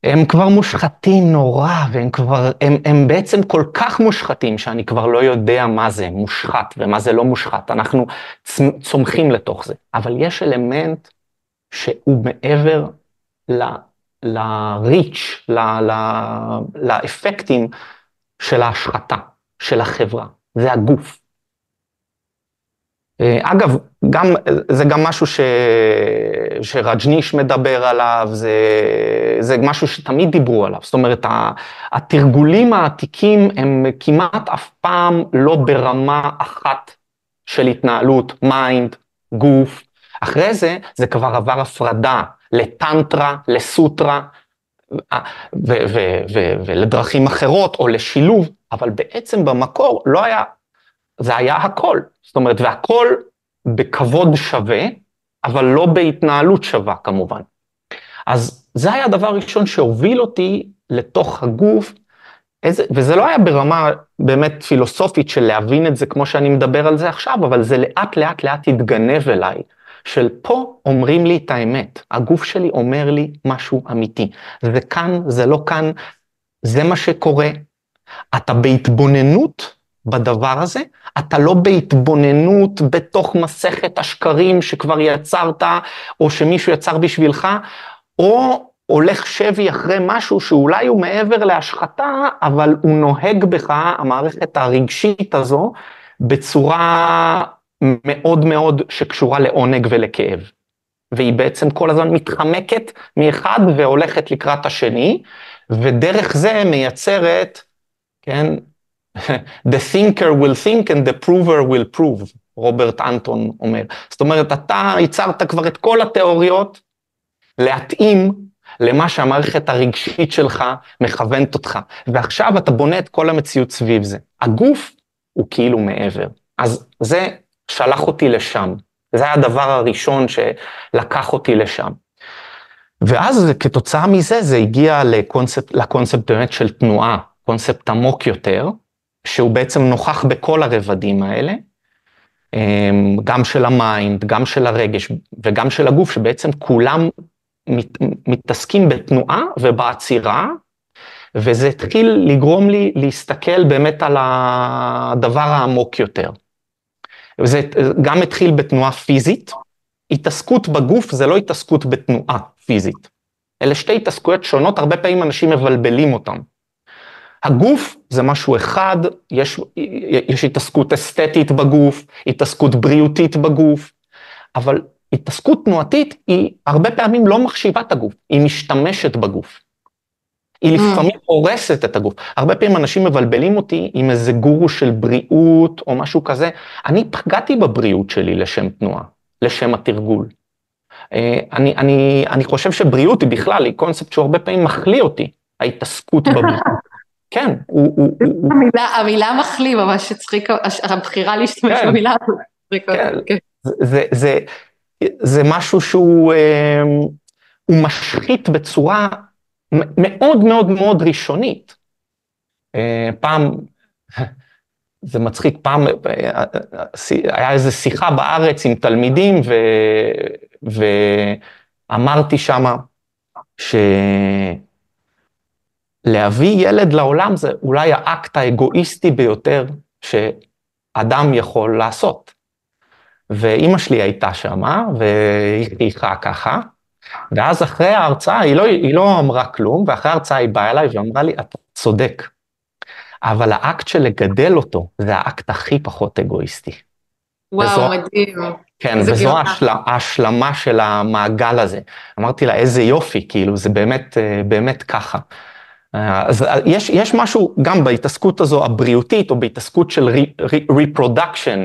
הם כבר מושחתים נורא, והם כבר, הם, הם בעצם כל כך מושחתים, שאני כבר לא יודע מה זה מושחת ומה זה לא מושחת, אנחנו צומחים לתוך זה. אבל יש אלמנט שהוא מעבר ל-reach, לאפקטים של ההשחתה, של החברה, זה הגוף. אה, אגב, גם, זה גם משהו ש... שרג'ניש מדבר עליו, זה, זה משהו שתמיד דיברו עליו. זאת אומרת, התרגולים העתיקים הם כמעט אף פעם לא ברמה אחת של התנהלות, mind, גוף. אחרי זה, זה כבר עבר הפרדה לטנטרה, לסוטרה, ולדרכים אחרות, או לשילוב, אבל בעצם במקור לא היה זה היה הכל. זאת אומרת, והכל בכבוד שווה, אבל לא בהתנהלות שווה כמובן. אז זה היה הדבר הראשון שהוביל אותי לתוך הגוף, איזה, וזה לא היה ברמה באמת פילוסופית של להבין את זה כמו שאני מדבר על זה עכשיו, אבל זה לאט לאט לאט התגנב אליי, של פה אומרים לי את האמת, הגוף שלי אומר לי משהו אמיתי, זה כאן, זה לא כאן, זה מה שקורה. אתה בהתבוננות בדבר הזה, אתה לא בהתבוננות בתוך מסכת השקרים שכבר יצרת, או שמישהו יצר בשבילך, או הולך שבי אחרי משהו שאולי הוא מעבר להשחתה, אבל הוא נוהג בך, המערכת הרגשית הזו, בצורה מאוד מאוד שקשורה לעונג ולכאב. והיא בעצם כל הזמן מתחמקת מאחד והולכת לקראת השני, ודרך זה מייצרת, כן, The thinker will think and the prover will prove, רוברט אנטון אומר. זאת אומרת, אתה ייצרת כבר את כל התיאוריות להתאים למה שהמערכת הרגשית שלך מכוונת אותך, ועכשיו אתה בונה את כל המציאות סביב זה. הגוף הוא כאילו מעבר. אז זה שלח אותי לשם. זה היה הדבר הראשון שלקח אותי לשם. ואז כתוצאה מזה זה הגיע לקונספט, לקונספט באמת של תנועה, קונספט עמוק יותר, שהוא בעצם נוכח בכל הרבדים האלה, אמ, גם של ה mind, גם של הרגש וגם של הגוף, שבעצם כולם מת, מתעסקים בתנועה ובעצירה, וזה התחיל לגרום לי להסתכל באמת על הדבר העמוק יותר. וזה גם התחיל בתנועה פיזית, התעסקות בגוף זה לא התעסקות בתנועה פיזית. אלה שתי התעסקויות שונות, הרבה פעמים אנשים מבלבלים אותם. הגוף זה משהו אחד, יש, יש התעסקות אסתטית בגוף, התעסקות בריאותית בגוף, אבל התעסקות תנועתית היא הרבה פעמים לא מחשיבה את הגוף, היא משתמשת בגוף. היא mm. לפעמים הורסת את הגוף. הרבה פעמים אנשים מבלבלים אותי עם איזה גורו של בריאות או משהו כזה. אני פגעתי בבריאות שלי לשם תנועה, לשם התרגול. אה, אני, אני, אני חושב שבריאות היא בכלל, היא קונספט שהוא הרבה פעמים מחליא אותי, ההתעסקות בבריאות. כן, הוא... הוא, הוא המילה, המילה מחליא ממש הצחיקה, הבחירה להשתמש כן, במילה הזאת. כן, כן. זה, זה, זה משהו שהוא אה, משחית בצורה מאוד מאוד מאוד ראשונית. אה, פעם, זה מצחיק, פעם אה, היה איזו שיחה בארץ עם תלמידים ו, ואמרתי שמה שלהביא ילד לעולם זה אולי האקט האגואיסטי ביותר שאדם יכול לעשות. ואימא שלי הייתה שמה, והיא חייכה ככה, ואז אחרי ההרצאה, היא לא, היא לא אמרה כלום, ואחרי ההרצאה היא באה אליי ואמרה לי, אתה צודק, אבל האקט של לגדל אותו, זה האקט הכי פחות אגואיסטי. וואו, וזו, מדהים. כן, וזו ההשל, ההשלמה של המעגל הזה. אמרתי לה, איזה יופי, כאילו, זה באמת, אה, באמת ככה. אז יש, יש משהו גם בהתעסקות הזו הבריאותית, או בהתעסקות של reproduction,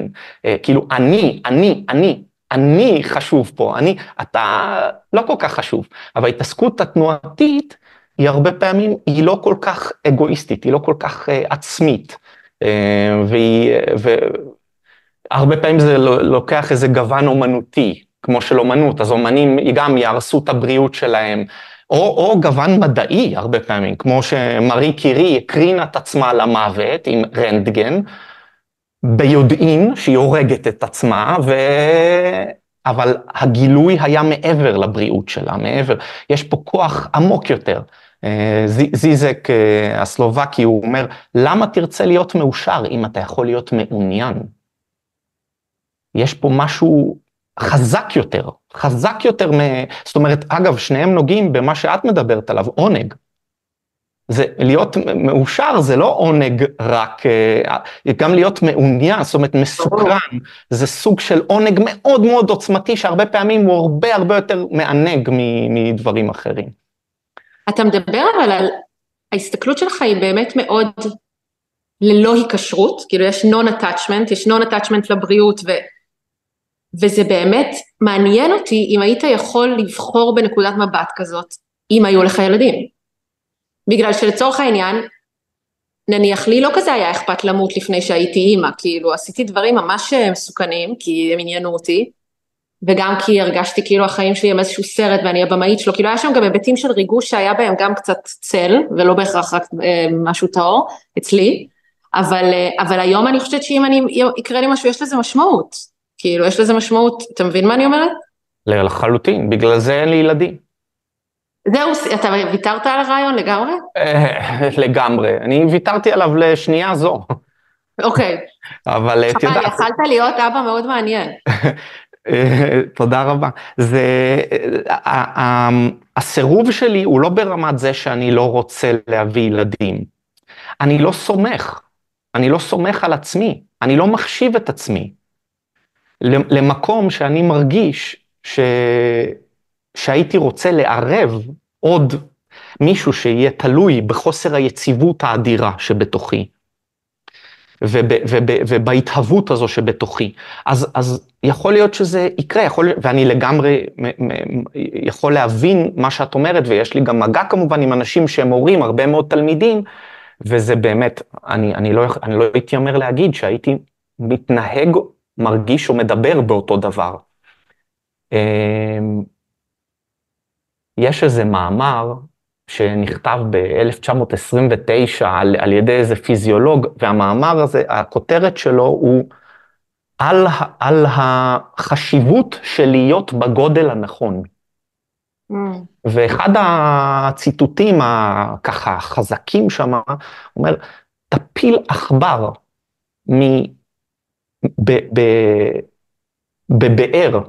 אה, כאילו אני, אני, אני, אני חשוב פה, אני, אתה לא כל כך חשוב, אבל ההתעסקות התנועתית היא הרבה פעמים, היא לא כל כך אגואיסטית, היא לא כל כך uh, עצמית, uh, והיא, והרבה פעמים זה לוקח איזה גוון אומנותי, כמו של אומנות, אז אומנים גם יהרסו את הבריאות שלהם, או, או גוון מדעי הרבה פעמים, כמו שמרי קירי הקרינה את עצמה למוות עם רנטגן, ביודעין שהיא הורגת את עצמה, ו... אבל הגילוי היה מעבר לבריאות שלה, מעבר, יש פה כוח עמוק יותר. אה, זיזק אה, הסלובקי, הוא אומר, למה תרצה להיות מאושר אם אתה יכול להיות מעוניין? יש פה משהו חזק יותר, חזק יותר מ... זאת אומרת, אגב, שניהם נוגעים במה שאת מדברת עליו, עונג. זה להיות מאושר זה לא עונג רק, אה, גם להיות מעוניין, זאת אומרת מסוקרן, זה סוג של עונג מאוד מאוד עוצמתי שהרבה פעמים הוא הרבה הרבה יותר מענג מדברים אחרים. אתה מדבר אבל על, ההסתכלות שלך היא באמת מאוד ללא היקשרות, כאילו יש non-attachment, יש non-attachment לבריאות. וזה באמת מעניין אותי אם היית יכול לבחור בנקודת מבט כזאת, אם היו לך ילדים. בגלל שלצורך העניין, נניח לי לא כזה היה אכפת למות לפני שהייתי אימא, כאילו עשיתי דברים ממש אה, מסוכנים, כי הם עניינו אותי, וגם כי הרגשתי כאילו החיים שלי הם איזשהו סרט ואני הבמאית שלו, כאילו היה שם גם היבטים של ריגוש שהיה בהם גם קצת צל, ולא בהכרח רק אה, משהו טהור, אצלי, אבל, אה, אבל היום אני חושבת שאם אני, יקרה לי משהו, יש לזה משמעות, כאילו יש לזה משמעות, אתה מבין מה אני אומרת? לחלוטין, בגלל זה אין לי ילדים. זהו, אתה ויתרת על הרעיון לגמרי? אה, לגמרי, אני ויתרתי עליו לשנייה זו. אוקיי. אבל את יודעת... יכלת להיות אבא מאוד מעניין. אה, תודה רבה. זה, הסירוב שלי הוא לא ברמת זה שאני לא רוצה להביא ילדים. אני לא סומך, אני לא סומך על עצמי, אני לא מחשיב את עצמי. למקום שאני מרגיש ש... שהייתי רוצה לערב עוד מישהו שיהיה תלוי בחוסר היציבות האדירה שבתוכי. וב, וב, ובהתהוות הזו שבתוכי. אז, אז יכול להיות שזה יקרה, יכול, ואני לגמרי יכול להבין מה שאת אומרת, ויש לי גם מגע כמובן עם אנשים שהם הורים, הרבה מאוד תלמידים, וזה באמת, אני, אני, לא, אני לא הייתי אומר להגיד שהייתי מתנהג, מרגיש או מדבר באותו דבר. אמ, יש איזה מאמר שנכתב ב-1929 על, על ידי איזה פיזיולוג, והמאמר הזה, הכותרת שלו הוא על, על החשיבות של להיות בגודל הנכון. Mm. ואחד הציטוטים הככה חזקים שם, אומר, תפיל עכבר בבאר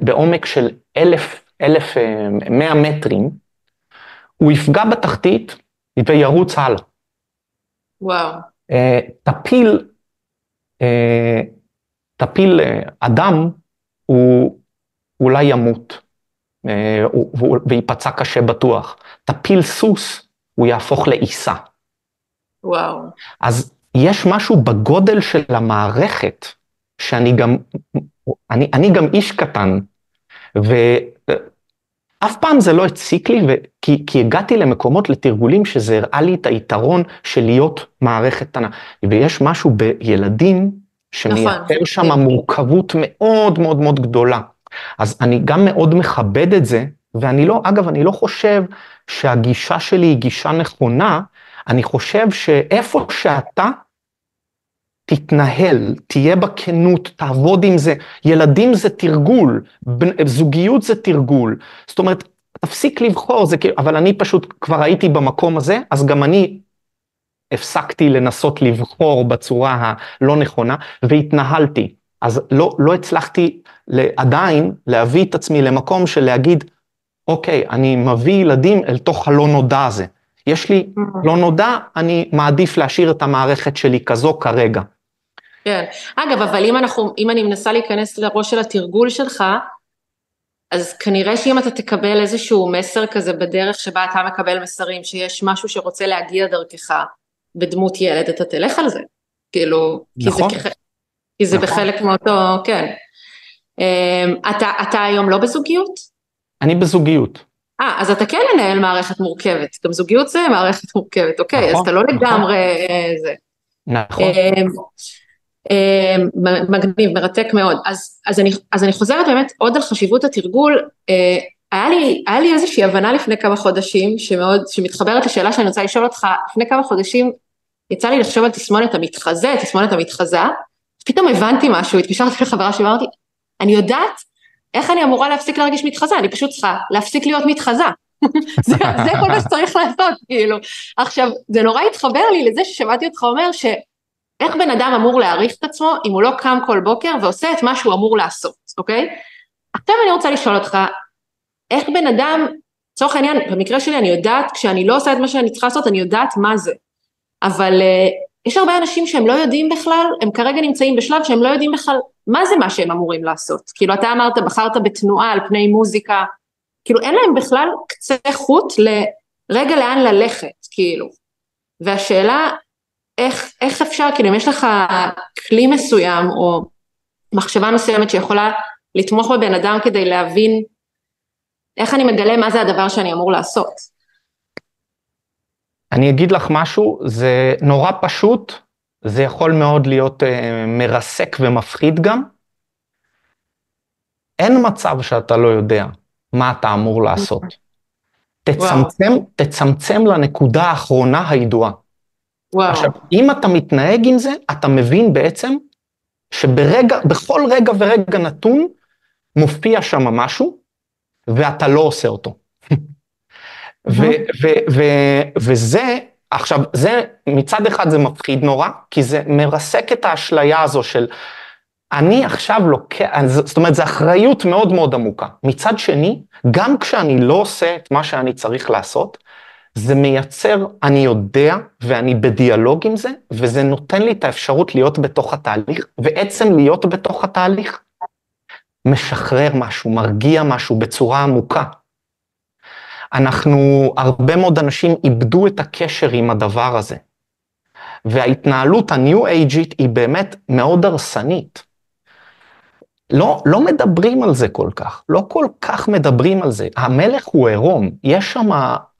בעומק של אלף, אלף אה, מאה מטרים, הוא יפגע בתחתית וירוץ הלאה. וואו. אה, תפיל, אה, תפיל אדם, הוא אולי ימות, וייפצע קשה בטוח. תפיל סוס, הוא יהפוך לעיסה. וואו. אז יש משהו בגודל של המערכת, שאני גם, אני, אני גם איש קטן, ואף פעם זה לא הציק לי, כי, כי הגעתי למקומות, לתרגולים, שזה הראה לי את היתרון של להיות מערכת קטנה. ויש משהו בילדים שמייצר נכון. שם מורכבות מאוד מאוד מאוד גדולה. אז אני גם מאוד מכבד את זה, ואני לא, אגב, אני לא חושב שהגישה שלי היא גישה נכונה, אני חושב שאיפה שאתה תתנהל, תהיה בכנות, תעבוד עם זה. ילדים זה תרגול, זוגיות זה תרגול. זאת אומרת, תפסיק לבחור, זה כאילו, אבל אני פשוט כבר הייתי במקום הזה, אז גם אני הפסקתי לנסות לבחור בצורה הלא נכונה, והתנהלתי. אז לא, לא הצלחתי עדיין להביא את עצמי למקום של להגיד, אוקיי, אני מביא ילדים אל תוך הלא נודע הזה. יש לי mm-hmm. לא נודע, אני מעדיף להשאיר את המערכת שלי כזו כרגע. כן. אגב, אבל אם אנחנו, אם אני מנסה להיכנס לראש של התרגול שלך, אז כנראה שאם אתה תקבל איזשהו מסר כזה בדרך שבה אתה מקבל מסרים, שיש משהו שרוצה להגיע דרכך בדמות ילד, אתה תלך על זה. כאילו, נכון. כי זה, כי זה נכון. בחלק מאותו, כן. אמ, אתה, אתה היום לא בזוגיות? אני בזוגיות. אה, אז אתה כן מנהל מערכת מורכבת, גם זוגיות זה מערכת מורכבת, אוקיי, נכון, אז אתה לא נכון. לגמרי אה, זה. נכון. אמ, מגניב, מרתק מאוד. אז, אז, אני, אז אני חוזרת באמת עוד על חשיבות התרגול. אה, היה לי, היה לי איזושהי הבנה לפני כמה חודשים, שמאוד, שמתחברת לשאלה שאני רוצה לשאול אותך, לפני כמה חודשים יצא לי לחשוב על תסמונת המתחזה, תסמונת המתחזה, פתאום הבנתי משהו, התקשרתי לחברה שלי ואמרתי, אני יודעת איך אני אמורה להפסיק להרגיש מתחזה, אני פשוט צריכה להפסיק להיות מתחזה. זה, זה כל מה שצריך לעשות, כאילו. עכשיו, זה נורא התחבר לי לזה ששמעתי אותך אומר ש... איך בן אדם אמור להעריך את עצמו אם הוא לא קם כל בוקר ועושה את מה שהוא אמור לעשות, אוקיי? עכשיו אני רוצה לשאול אותך, איך בן אדם, לצורך העניין, במקרה שלי אני יודעת, כשאני לא עושה את מה שאני צריכה לעשות, אני יודעת מה זה. אבל uh, יש הרבה אנשים שהם לא יודעים בכלל, הם כרגע נמצאים בשלב שהם לא יודעים בכלל מה זה מה שהם אמורים לעשות. כאילו אתה אמרת, בחרת בתנועה על פני מוזיקה, כאילו אין להם בכלל קצה חוט לרגע לאן ללכת, כאילו. והשאלה, איך, איך אפשר, כאילו אם יש לך כלי מסוים או מחשבה מסוימת שיכולה לתמוך בבן אדם כדי להבין איך אני מגלה מה זה הדבר שאני אמור לעשות. אני אגיד לך משהו, זה נורא פשוט, זה יכול מאוד להיות אה, מרסק ומפחיד גם. אין מצב שאתה לא יודע מה אתה אמור לעשות. תצמצם, תצמצם לנקודה האחרונה הידועה. וואו. עכשיו, אם אתה מתנהג עם זה, אתה מבין בעצם שברגע, בכל רגע ורגע נתון, מופיע שם משהו, ואתה לא עושה אותו. ו- ו- ו- וזה, עכשיו, זה, מצד אחד זה מפחיד נורא, כי זה מרסק את האשליה הזו של, אני עכשיו לוקח, זאת אומרת, זו אחריות מאוד מאוד עמוקה. מצד שני, גם כשאני לא עושה את מה שאני צריך לעשות, זה מייצר, אני יודע ואני בדיאלוג עם זה, וזה נותן לי את האפשרות להיות בתוך התהליך, ועצם להיות בתוך התהליך משחרר משהו, מרגיע משהו בצורה עמוקה. אנחנו, הרבה מאוד אנשים איבדו את הקשר עם הדבר הזה. וההתנהלות הניו אייג'ית היא באמת מאוד הרסנית. לא, לא מדברים על זה כל כך, לא כל כך מדברים על זה. המלך הוא עירום, יש שם,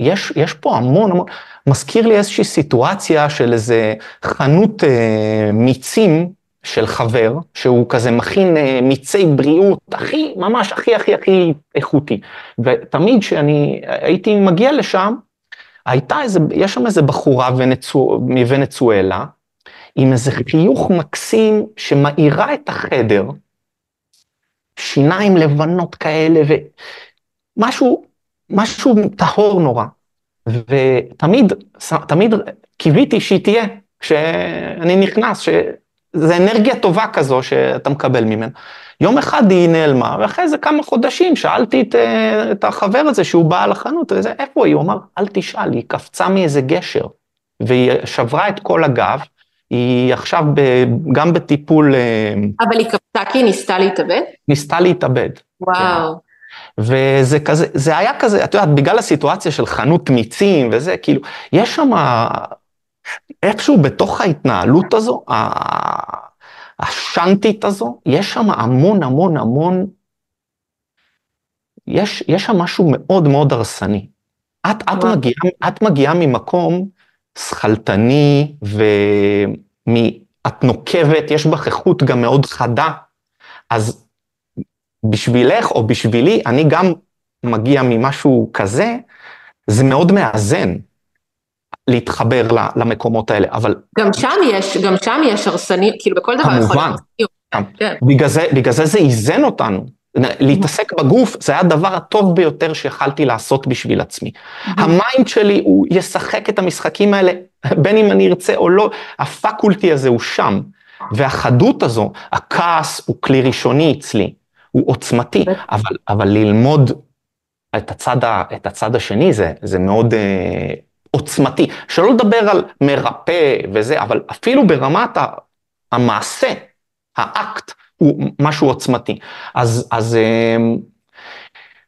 יש, יש פה המון המון, מזכיר לי איזושהי סיטואציה של איזה חנות אה, מיצים של חבר, שהוא כזה מכין אה, מיצי בריאות הכי, ממש הכי הכי הכי איכותי. ותמיד כשאני הייתי מגיע לשם, הייתה איזה, יש שם איזה בחורה ונצו, מוונצואלה, עם איזה חיוך מקסים שמאירה את החדר, שיניים לבנות כאלה, ומשהו, משהו טהור נורא. ותמיד, תמיד קיוויתי שהיא תהיה, כשאני נכנס, שזה אנרגיה טובה כזו שאתה מקבל ממנה. יום אחד היא נעלמה, ואחרי זה כמה חודשים שאלתי את, את החבר הזה שהוא בא לחנות, וזה, איפה היא? הוא אמר, אל תשאל, היא קפצה מאיזה גשר, והיא שברה את כל הגב, היא עכשיו ב, גם בטיפול... אה, אבל היא קפצה כי היא ניסתה להתאבד? ניסתה להתאבד. וואו. כן. וזה כזה, זה היה כזה, את יודעת, בגלל הסיטואציה של חנות מיצים וזה, כאילו, יש שם איפשהו בתוך ההתנהלות הזו, השאנטית הזו, יש שם המון המון המון, יש, יש שם משהו מאוד מאוד הרסני. את, את, מגיעה, את מגיעה ממקום שכלתני, ואת נוקבת, יש בך איכות גם מאוד חדה, אז בשבילך או בשבילי, אני גם מגיע ממשהו כזה, זה מאוד מאזן להתחבר למקומות האלה, אבל... גם שם יש, גם שם יש הרסני, כאילו בכל דבר יכול להיות. כמובן, כן. בגלל, בגלל זה זה איזן אותנו. להתעסק בגוף זה היה הדבר הטוב ביותר שיכלתי לעשות בשביל עצמי. ה mind שלי הוא ישחק את המשחקים האלה, בין אם אני ארצה או לא, ה faculty הזה הוא שם. והחדות הזו, הכעס הוא כלי ראשוני אצלי, הוא עוצמתי, אבל, אבל ללמוד את הצד, ה, את הצד השני זה, זה מאוד אה, עוצמתי. שלא לדבר על מרפא וזה, אבל אפילו ברמת המעשה, האקט, הוא משהו עוצמתי. אז, אז אמ,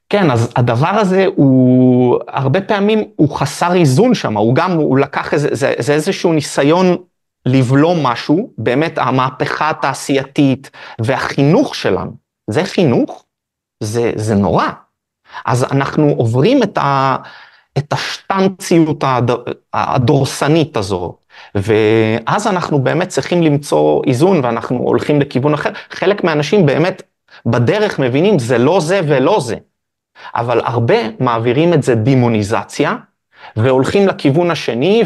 כן, אז הדבר הזה הוא, הרבה פעמים הוא חסר איזון שם, הוא גם, הוא לקח איזה, זה, זה איזשהו ניסיון לבלום משהו, באמת המהפכה התעשייתית והחינוך שלנו, זה חינוך? זה, זה נורא. אז אנחנו עוברים את, ה, את השטנציות הדורסנית הזו, ואז אנחנו באמת צריכים למצוא איזון ואנחנו הולכים לכיוון אחר. חלק מהאנשים באמת בדרך מבינים זה לא זה ולא זה, אבל הרבה מעבירים את זה דימוניזציה והולכים לכיוון השני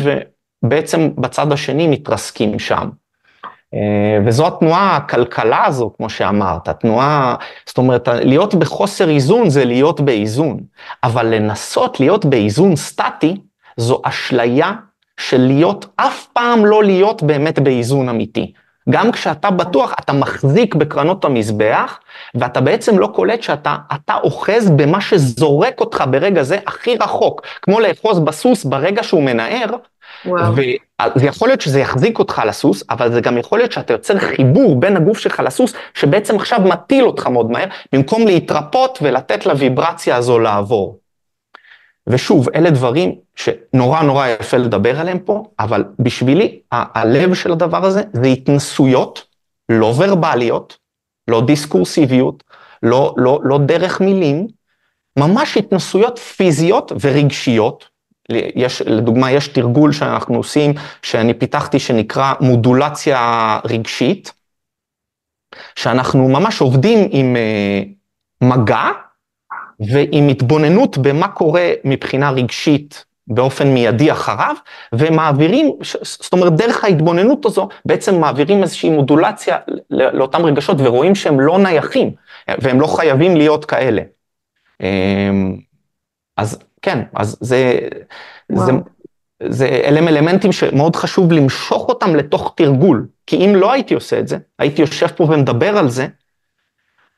ובעצם בצד השני מתרסקים שם. אה, וזו התנועה, הכלכלה הזו, כמו שאמרת, התנועה, זאת אומרת, להיות בחוסר איזון זה להיות באיזון, אבל לנסות להיות באיזון סטטי, זו אשליה של להיות, אף פעם לא להיות באמת באיזון אמיתי. גם כשאתה בטוח, אתה מחזיק בקרנות המזבח, ואתה בעצם לא קולט שאתה אתה אוחז במה שזורק אותך ברגע זה הכי רחוק, כמו לאחוז בסוס ברגע שהוא מנער, וזה יכול להיות שזה יחזיק אותך על הסוס, אבל זה גם יכול להיות שאתה יוצר חיבור בין הגוף שלך לסוס, שבעצם עכשיו מטיל אותך מאוד מהר, במקום להתרפות ולתת לוויברציה הזו לעבור. ושוב, אלה דברים שנורא נורא יפה לדבר עליהם פה, אבל בשבילי, הלב של הדבר הזה זה התנסויות לא ורבליות, לא דיסקורסיביות, לא, לא, לא דרך מילים, ממש התנסויות פיזיות ורגשיות, יש, לדוגמה, יש תרגול שאנחנו עושים, שאני פיתחתי, שנקרא מודולציה רגשית, שאנחנו ממש עובדים עם אה, מגע ועם התבוננות במה קורה מבחינה רגשית באופן מיידי אחריו, ומעבירים, זאת אומרת, דרך ההתבוננות הזו, בעצם מעבירים איזושהי מודולציה לאותם רגשות ורואים שהם לא נייחים, והם לא חייבים להיות כאלה. אמ, אז כן, אז זה, זה, זה אלה אלמנטים שמאוד חשוב למשוך אותם לתוך תרגול, כי אם לא הייתי עושה את זה, הייתי יושב פה ומדבר על זה,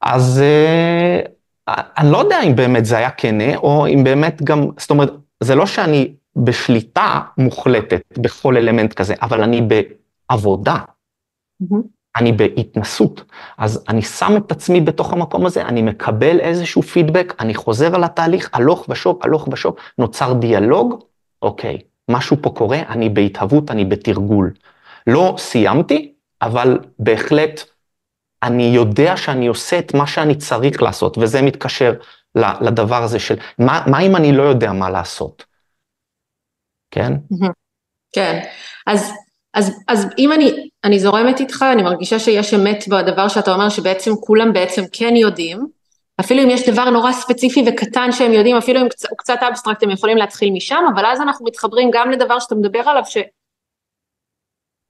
אז uh, אני לא יודע אם באמת זה היה כנה, או אם באמת גם, זאת אומרת, זה לא שאני בשליטה מוחלטת בכל אלמנט כזה, אבל אני בעבודה. Mm-hmm. אני בהתנסות, אז אני שם את עצמי בתוך המקום הזה, אני מקבל איזשהו פידבק, אני חוזר על התהליך, הלוך ושוב, הלוך ושוב, נוצר דיאלוג, אוקיי, משהו פה קורה, אני בהתהוות, אני בתרגול. לא סיימתי, אבל בהחלט אני יודע שאני עושה את מה שאני צריך לעשות, וזה מתקשר לדבר הזה של מה, מה אם אני לא יודע מה לעשות, כן? כן, אז אז, אז אם אני, אני זורמת איתך, אני מרגישה שיש אמת בדבר שאתה אומר שבעצם כולם בעצם כן יודעים, אפילו אם יש דבר נורא ספציפי וקטן שהם יודעים, אפילו אם הוא קצת אבסטרקט הם יכולים להתחיל משם, אבל אז אנחנו מתחברים גם לדבר שאתה מדבר עליו,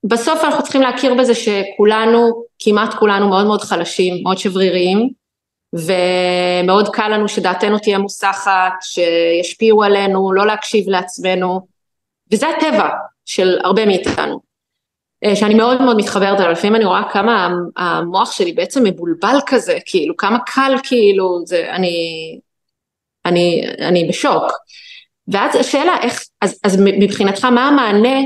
שבסוף אנחנו צריכים להכיר בזה שכולנו, כמעט כולנו מאוד מאוד חלשים, מאוד שבריריים, ומאוד קל לנו שדעתנו תהיה מוסחת, שישפיעו עלינו, לא להקשיב לעצמנו, וזה הטבע של הרבה מאיתנו. אה, שאני מאוד מאוד מתחברת אליו, לפעמים אני רואה כמה המוח שלי בעצם מבולבל כזה, כאילו, כמה קל כאילו, זה, אני, אני, אני בשוק. ואז השאלה איך, אז, אז מבחינתך מה המענה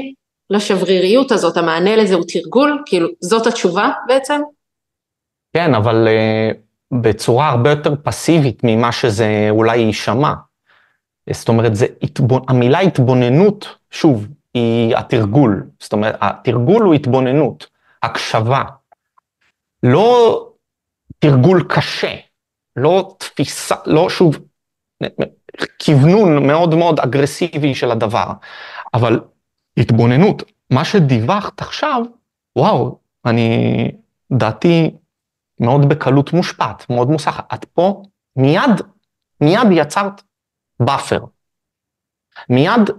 לשבריריות הזאת, המענה לזה הוא תרגול, כאילו, זאת התשובה בעצם? כן, אבל uh, בצורה הרבה יותר פסיבית ממה שזה אולי יישמע. זאת אומרת, זה. המילה התבוננות, שוב, היא התרגול. זאת אומרת, התרגול הוא התבוננות, הקשבה. לא תרגול קשה, לא תפיסה, לא שוב, כוונון מאוד מאוד אגרסיבי של הדבר, אבל התבוננות, מה שדיווחת עכשיו, וואו, אני, דעתי מאוד בקלות מושפעת, מאוד מוסחת. את פה מיד, מיד יצרת buffer. מיד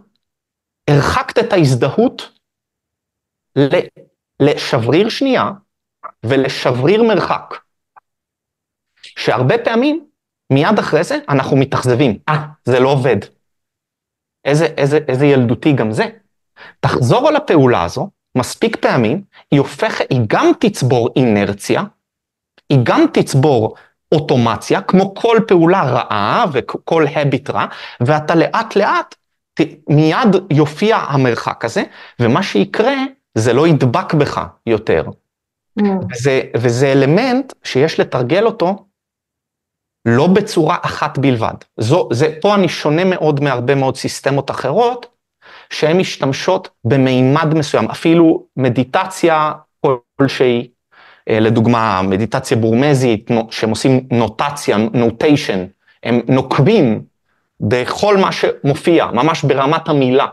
הרחקת את ההזדהות לשבריר שנייה ולשבריר מרחק. שהרבה פעמים, מיד אחרי זה, אנחנו מתאכזבים. אה, זה לא עובד. איזה, איזה, איזה ילדותי גם זה. תחזור על הפעולה הזו, מספיק פעמים, היא הופכת, היא גם תצבור אינרציה, היא גם תצבור אוטומציה, כמו כל פעולה רעה וכל הביט רע, ואתה לאט לאט מיד יופיע המרחק הזה, ומה שיקרה, זה לא ידבק בך יותר. Mm. וזה, וזה אלמנט שיש לתרגל אותו לא בצורה אחת בלבד. זו, זה, פה אני שונה מאוד מהרבה מאוד סיסטמות אחרות, שהן משתמשות במימד מסוים, אפילו מדיטציה כלשהי, אה, לדוגמה, מדיטציה בורמזית, שהם עושים נוטציה, נוטיישן, הם נוקבים בכל מה שמופיע, ממש ברמת המילה.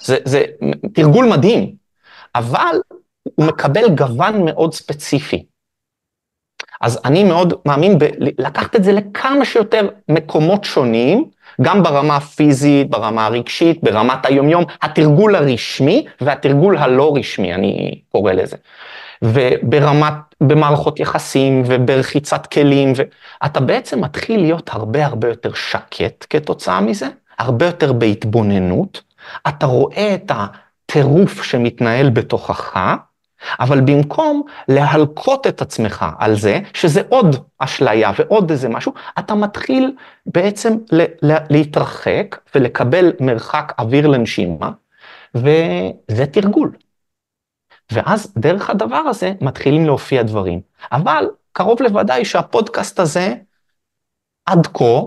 זה, זה תרגול מדהים, אבל הוא מקבל גוון מאוד ספציפי. אז אני מאוד מאמין בלקחת את זה לכמה שיותר מקומות שונים, גם ברמה הפיזית, ברמה הרגשית, ברמת היומיום, התרגול הרשמי והתרגול הלא רשמי, אני קורא לזה. וברמת, במערכות יחסים וברחיצת כלים, ואתה בעצם מתחיל להיות הרבה הרבה יותר שקט כתוצאה מזה, הרבה יותר בהתבוננות, אתה רואה את הטירוף שמתנהל בתוכך, אבל במקום להלקות את עצמך על זה, שזה עוד אשליה ועוד איזה משהו, אתה מתחיל בעצם להתרחק ולקבל מרחק אוויר לנשימה, וזה תרגול. ואז דרך הדבר הזה מתחילים להופיע דברים. אבל קרוב לוודאי שהפודקאסט הזה עד כה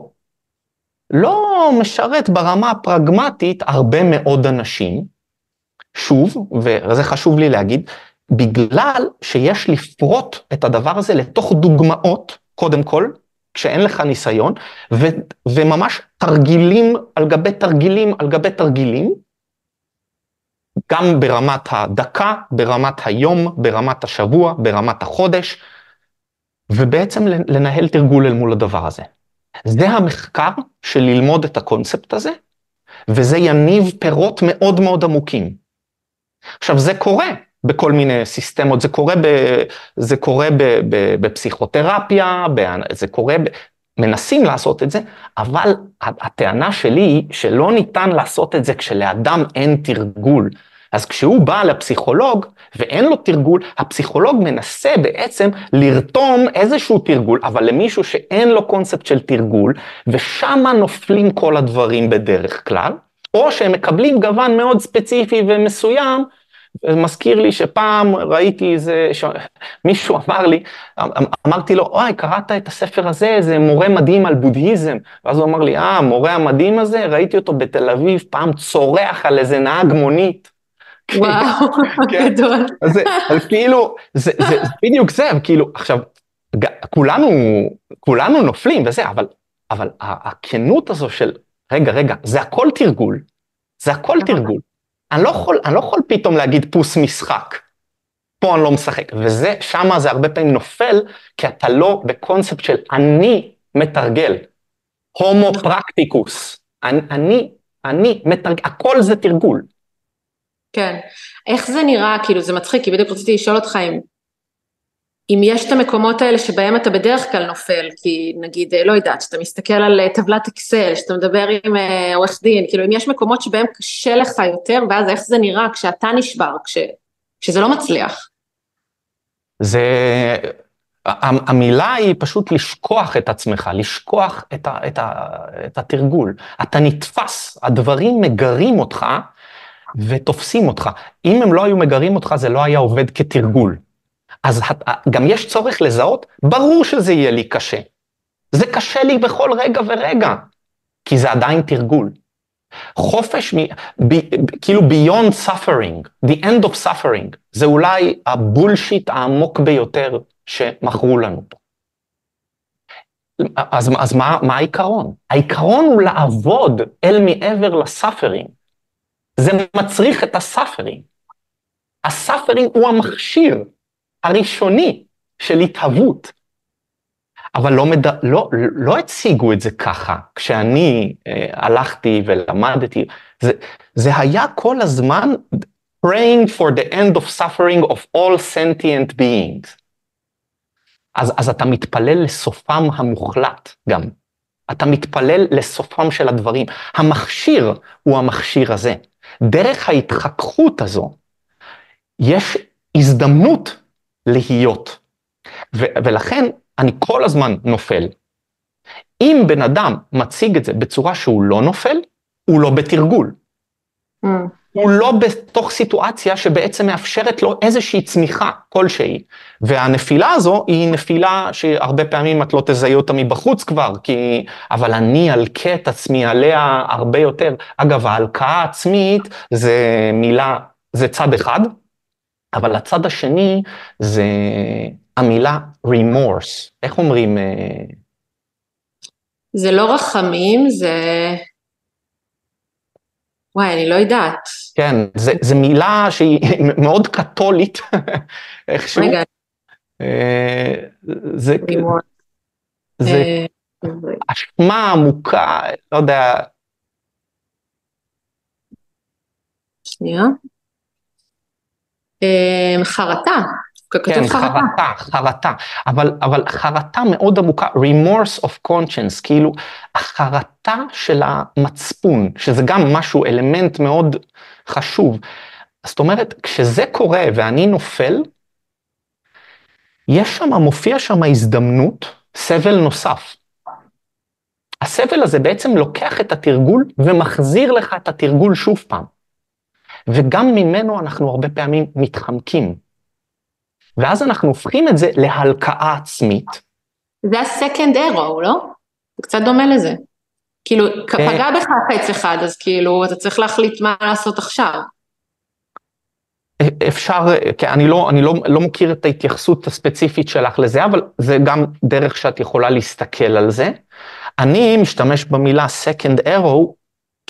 לא משרת ברמה הפרגמטית הרבה מאוד אנשים. שוב, וזה חשוב לי להגיד, בגלל שיש לפרוט את הדבר הזה לתוך דוגמאות, קודם כל, כשאין לך ניסיון, ו, וממש תרגילים על גבי תרגילים על גבי תרגילים, גם ברמת הדקה, ברמת היום, ברמת השבוע, ברמת החודש, ובעצם לנהל תרגול אל מול הדבר הזה. זה המחקר של ללמוד את הקונספט הזה, וזה יניב פירות מאוד מאוד עמוקים. עכשיו, זה קורה בכל מיני סיסטמות, זה קורה, ב, זה קורה ב, ב, בפסיכותרפיה, ב, זה קורה, ב, מנסים לעשות את זה, אבל הטענה שלי היא שלא ניתן לעשות את זה כשלאדם אין תרגול. אז כשהוא בא לפסיכולוג ואין לו תרגול, הפסיכולוג מנסה בעצם לרתום איזשהו תרגול, אבל למישהו שאין לו קונספט של תרגול, ושמה נופלים כל הדברים בדרך כלל, או שהם מקבלים גוון מאוד ספציפי ומסוים, מזכיר לי שפעם ראיתי איזה, ש... מישהו אמר לי, אמ, אמרתי לו, אוי, קראת את הספר הזה, זה מורה מדהים על בודהיזם. ואז הוא אמר לי, אה, המורה המדהים הזה, ראיתי אותו בתל אביב, פעם צורח על איזה נהג מונית. וואו, כן. גדול. אז, אז כאילו, זה, זה, זה בדיוק זה, כאילו, עכשיו, כולנו, כולנו נופלים וזה, אבל, אבל הכנות הזו של, רגע, רגע, זה הכל תרגול, זה הכל נכון. תרגול. אני לא יכול, אני לא יכול פתאום להגיד פוס משחק. פה אני לא משחק, וזה, שמה זה הרבה פעמים נופל, כי אתה לא בקונספט של אני מתרגל. הומו. פרקטיקוס. אני, אני, אני מתרגל, הכל זה תרגול. כן. איך זה נראה, כאילו זה מצחיק, כי בדיוק רציתי לשאול אותך אם, אם יש את המקומות האלה שבהם אתה בדרך כלל נופל, כי נגיד, לא יודעת, שאתה מסתכל על אה, טבלת אקסל, שאתה מדבר עם אה, עורך דין, כאילו אם יש מקומות שבהם קשה לך יותר, ואז איך זה נראה כשאתה נשבר, כש, כשזה לא מצליח. זה, המילה היא פשוט לשכוח את עצמך, לשכוח את, ה, את, ה, את התרגול. אתה נתפס, הדברים מגרים אותך, ותופסים אותך. אם הם לא היו מגרים אותך, זה לא היה עובד כתרגול. אז גם יש צורך לזהות, ברור שזה יהיה לי קשה. זה קשה לי בכל רגע ורגע, כי זה עדיין תרגול. חופש, מ, ב, כאילו beyond suffering, the end of suffering, זה אולי ה bullshit העמוק ביותר שמכרו לנו פה. אז, אז מה, מה העיקרון? העיקרון הוא לעבוד אל מעבר ל suffering. זה מצריך את ה suffering. ה suffering הוא המכשיר הראשוני של התהוות. אבל לא, מד... לא, לא הציגו את זה ככה, כשאני אה, הלכתי ולמדתי, זה, זה היה כל הזמן praying for the end of suffering of all sentient beings. אז, אז אתה מתפלל לסופם המוחלט גם. אתה מתפלל לסופם של הדברים. המכשיר הוא המכשיר הזה. דרך ההתחככות הזו, יש הזדמנות להיות. ו- ולכן אני כל הזמן נופל. אם בן אדם מציג את זה בצורה שהוא לא נופל, הוא לא בתרגול. Mm. הוא לא בתוך סיטואציה שבעצם מאפשרת לו איזושהי צמיחה כלשהי. והנפילה הזו היא נפילה שהרבה פעמים את לא תזהי אותה מבחוץ כבר, כי... אבל אני אלקה את עצמי עליה הרבה יותר. אגב, ההלקאה העצמית זה מילה, זה צד אחד, אבל הצד השני זה המילה remorse. איך אומרים? אה? זה לא רחמים, זה... וואי, אני לא יודעת. כן, זו מילה שהיא מאוד קתולית, איכשהו. רגע. אה, זה... זה אה, אשמה עמוקה, לא יודע. שנייה. אה, חרטה. כן, חרטה, חרטה, אבל, אבל חרטה מאוד עמוקה, remorse of conscience, כאילו החרטה של המצפון, שזה גם משהו, אלמנט מאוד חשוב. זאת אומרת, כשזה קורה ואני נופל, יש שם, מופיע שם הזדמנות, סבל נוסף. הסבל הזה בעצם לוקח את התרגול ומחזיר לך את התרגול שוב פעם. וגם ממנו אנחנו הרבה פעמים מתחמקים. ואז אנחנו הופכים את זה להלקאה עצמית. זה ה-second arrow, לא? זה קצת דומה לזה. כאילו, פגע בך חץ אחד, אז כאילו, אתה צריך להחליט מה לעשות עכשיו. אפשר, כן, אני, לא, אני לא, לא מכיר את ההתייחסות הספציפית שלך לזה, אבל זה גם דרך שאת יכולה להסתכל על זה. אני משתמש במילה second arrow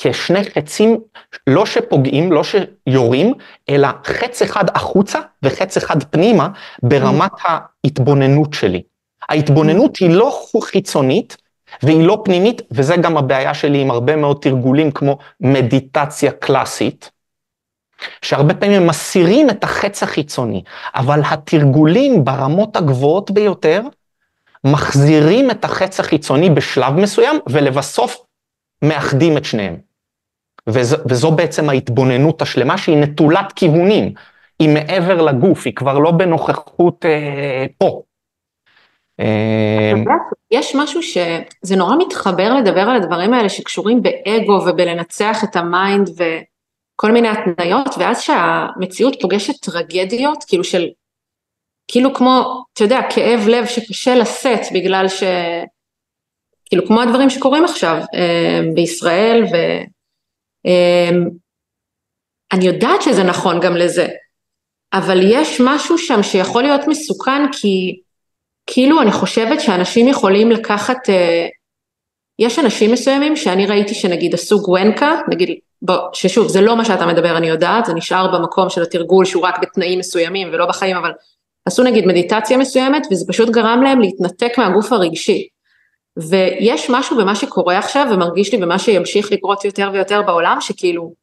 כשני חצים, לא שפוגעים, לא שיורים, אלא חץ אחד החוצה וחץ אחד פנימה ברמת ההתבוננות שלי. ההתבוננות היא לא חיצונית והיא לא פנימית, וזה גם הבעיה שלי עם הרבה מאוד תרגולים כמו מדיטציה קלאסית. שהרבה פעמים הם מסירים את החץ החיצוני, אבל התרגולים ברמות הגבוהות ביותר מחזירים את החץ החיצוני בשלב מסוים, ולבסוף מאחדים את שניהם. וזו, וזו בעצם ההתבוננות השלמה שהיא נטולת כיוונים, היא מעבר לגוף, היא כבר לא בנוכחות אה, פה. אה, יש משהו שזה נורא מתחבר לדבר על הדברים האלה שקשורים באגו ובלנצח את ה mind ו... כל מיני התניות, ואז שהמציאות פוגשת טרגדיות, כאילו של, כאילו כמו, אתה יודע, כאב לב שקשה לשאת בגלל ש... כאילו כמו הדברים שקורים עכשיו אה, בישראל, ואני אה, יודעת שזה נכון גם לזה, אבל יש משהו שם שיכול להיות מסוכן כי כאילו אני חושבת שאנשים יכולים לקחת, אה, יש אנשים מסוימים שאני ראיתי שנגיד עשו גוונקה, נגיד בוא, ששוב, זה לא מה שאתה מדבר, אני יודעת, זה נשאר במקום של התרגול שהוא רק בתנאים מסוימים ולא בחיים, אבל עשו נגיד מדיטציה מסוימת וזה פשוט גרם להם להתנתק מהגוף הרגשי. ויש משהו במה שקורה עכשיו ומרגיש לי במה שימשיך לקרות יותר ויותר בעולם, שכאילו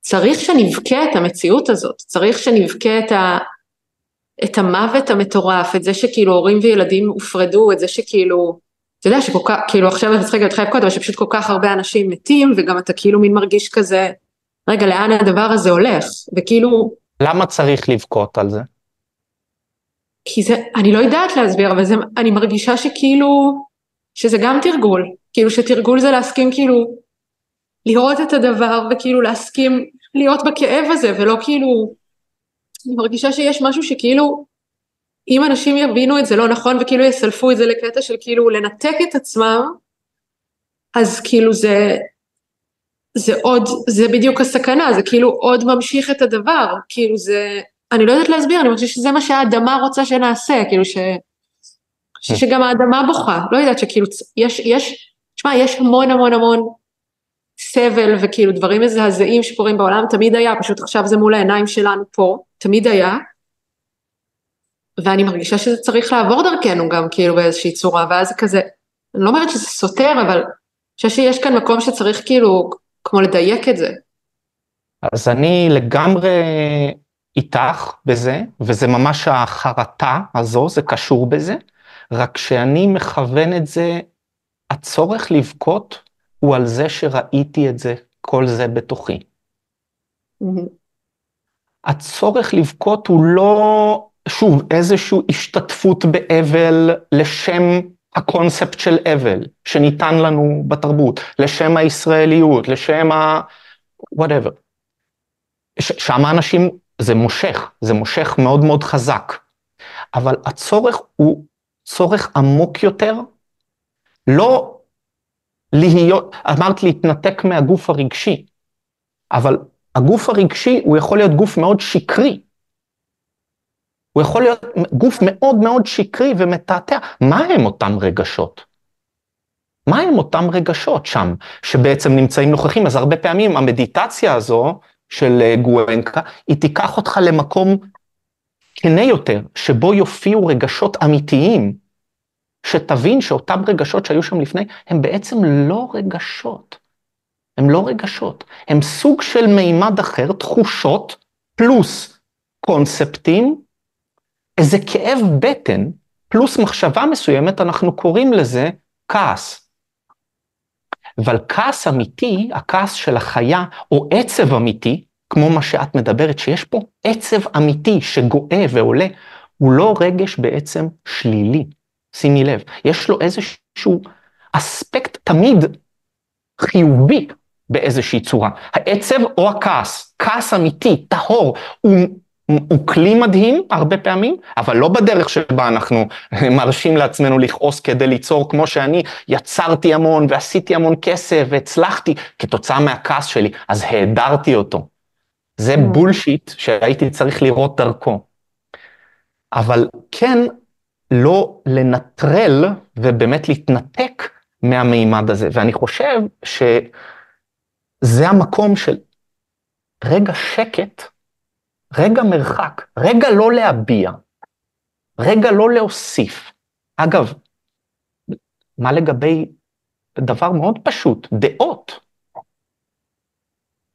צריך שנבכה את המציאות הזאת, צריך שנבכה את, ה, את המוות המטורף, את זה שכאילו הורים וילדים הופרדו, את זה שכאילו אתה יודע שכל כך, כאילו עכשיו אתה צריך רגע להתחייב קודם, שפשוט כל כך הרבה אנשים מתים, וגם אתה כאילו מין מרגיש כזה, רגע, לאן הדבר הזה הולך? וכאילו... למה צריך לבכות על זה? כי זה, אני לא יודעת להסביר, אבל זה, אני מרגישה שכאילו, שזה גם תרגול, כאילו שתרגול זה להסכים כאילו, לראות את הדבר וכאילו להסכים להיות בכאב הזה, ולא כאילו, אני מרגישה שיש משהו שכאילו, אם אנשים יבינו את זה לא נכון וכאילו יסלפו את זה לקטע של כאילו לנתק את עצמם, אז כאילו זה, זה עוד, זה בדיוק הסכנה, זה כאילו עוד ממשיך את הדבר, כאילו זה, אני לא יודעת להסביר, אני חושבת שזה מה שהאדמה רוצה שנעשה, כאילו ש... ש... שגם האדמה בוכה, לא יודעת שכאילו, יש, יש, תשמע, יש המון המון המון סבל וכאילו דברים מזעזעים שקורים בעולם, תמיד היה, פשוט עכשיו זה מול העיניים שלנו פה, תמיד היה, ואני מרגישה שזה צריך לעבור דרכנו גם כאילו באיזושהי צורה, ואז זה כזה, אני לא אומרת שזה סותר, אבל אני חושבת שיש כאן מקום שצריך כאילו, כמו לדייק את זה. אז אני לגמרי איתך בזה, וזה ממש החרטה הזו, זה קשור בזה, רק שאני מכוון את זה, הצורך לבכות הוא על זה שראיתי את זה, כל זה בתוכי. Mm-hmm. הצורך לבכות הוא לא שוב, איזושהי השתתפות באבל לשם הקונספט של אבל שניתן לנו בתרבות, לשם הישראליות, לשם ה... whatever. שם האנשים, זה מושך, זה מושך מאוד מאוד חזק. אבל הצורך הוא צורך עמוק יותר, לא להיות, אמרת להתנתק מהגוף הרגשי, אבל הגוף הרגשי הוא יכול להיות גוף מאוד שקרי. הוא יכול להיות גוף מאוד מאוד שקרי ומתעתע. מה הם אותם רגשות? מה הם אותם רגשות שם, שבעצם נמצאים נוכחים? אז הרבה פעמים המדיטציה הזו של אה, גואנקה, היא תיקח אותך למקום כנה יותר, שבו יופיעו רגשות אמיתיים, שתבין שאותם רגשות שהיו שם לפני, הם בעצם לא רגשות. הם לא רגשות, הם סוג של מימד אחר, תחושות, פלוס קונספטים, איזה כאב בטן, פלוס מחשבה מסוימת, אנחנו קוראים לזה כעס. אבל כעס אמיתי, הכעס של החיה, או עצב אמיתי, כמו מה שאת מדברת, שיש פה עצב אמיתי שגואה ועולה, הוא לא רגש בעצם שלילי. שימי לב, יש לו איזשהו אספקט תמיד חיובי באיזושהי צורה. העצב או הכעס, כעס אמיתי, טהור, הוא הוא כלי מדהים הרבה פעמים, אבל לא בדרך שבה אנחנו מרשים לעצמנו לכעוס כדי ליצור כמו שאני יצרתי המון ועשיתי המון כסף והצלחתי כתוצאה מהכעס שלי, אז העדרתי אותו. זה Mm. בולשיט שהייתי צריך לראות דרכו. אבל כן, לא לנטרל ובאמת להתנתק מהמימד הזה. ואני חושב שזה המקום של רגע שקט, רגע מרחק, רגע לא להביע, רגע לא להוסיף. אגב, מה לגבי דבר מאוד פשוט, דעות?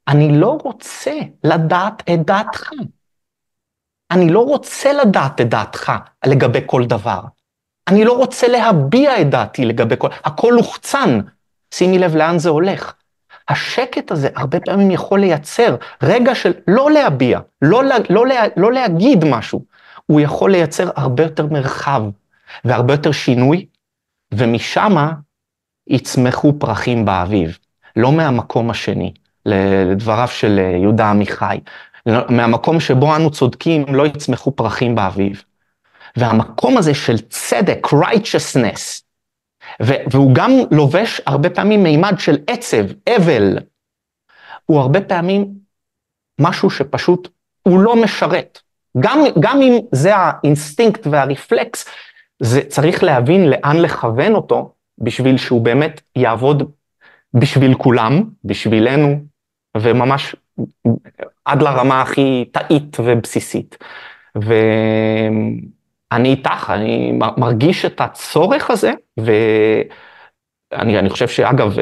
אני לא רוצה לדעת את דעתך. אני לא רוצה לדעת את דעתך לגבי כל דבר. אני לא רוצה להביע את דעתי לגבי כל... הכל לוחצן. שימי לב לאן זה הולך. השקט הזה הרבה פעמים יכול לייצר רגע של לא להביע, לא, לא, לה, לא להגיד משהו. הוא יכול לייצר הרבה יותר מרחב והרבה יותר שינוי, ומשמה יצמחו פרחים באביב, לא מהמקום השני, לדבריו של יהודה עמיחי. מהמקום שבו אנו צודקים לא יצמחו פרחים באביב. והמקום הזה של צדק, righteousness, והוא גם לובש הרבה פעמים מימד של עצב, אבל, הוא הרבה פעמים משהו שפשוט הוא לא משרת. גם, גם אם זה האינסטינקט והרפלקס, זה צריך להבין לאן לכוון אותו, בשביל שהוא באמת יעבוד בשביל כולם, בשבילנו, וממש עד לרמה הכי תאית ובסיסית. ואני איתך, אני מרגיש את הצורך הזה, ואני חושב שאגב,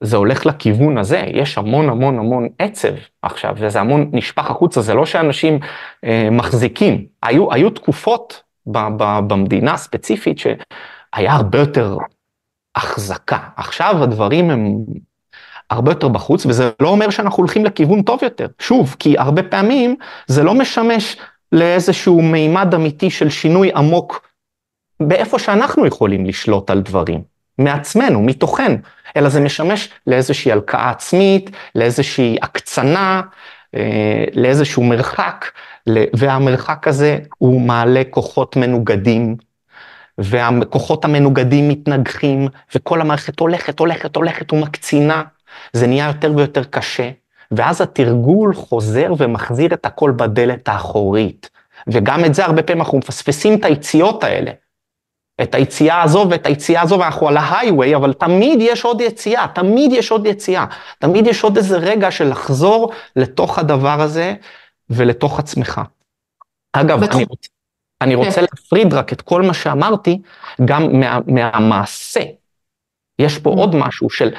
זה הולך לכיוון הזה, יש המון המון המון עצב עכשיו, וזה המון נשפך החוצה, זה לא שאנשים אה, מחזיקים. היו, היו תקופות ב, ב, במדינה הספציפית שהיה הרבה יותר החזקה. עכשיו הדברים הם הרבה יותר בחוץ, וזה לא אומר שאנחנו הולכים לכיוון טוב יותר. שוב, כי הרבה פעמים זה לא משמש לאיזשהו מימד אמיתי של שינוי עמוק באיפה שאנחנו יכולים לשלוט על דברים, מעצמנו, מתוכנו, אלא זה משמש לאיזושהי הלקאה עצמית, לאיזושהי הקצנה, אה, לאיזשהו מרחק, והמרחק הזה הוא מעלה כוחות מנוגדים והכוחות המנוגדים מתנגחים, וכל המערכת הולכת, הולכת, הולכת ומקצינה, זה נהיה יותר ויותר קשה, ואז התרגול חוזר ומחזיר את הכל בדלת האחורית. וגם את זה הרבה פעמים אנחנו מפספסים את היציאות האלה. את היציאה הזו ואת היציאה הזו, ואנחנו על ההייווי, אבל תמיד יש עוד יציאה, תמיד יש עוד יציאה. תמיד יש עוד איזה רגע של לחזור לתוך הדבר הזה ולתוך עצמך. אגב, אני רוצה, אני רוצה כן. להפריד רק את כל מה שאמרתי, גם מה, מהמעשה. יש פה mm. עוד משהו של,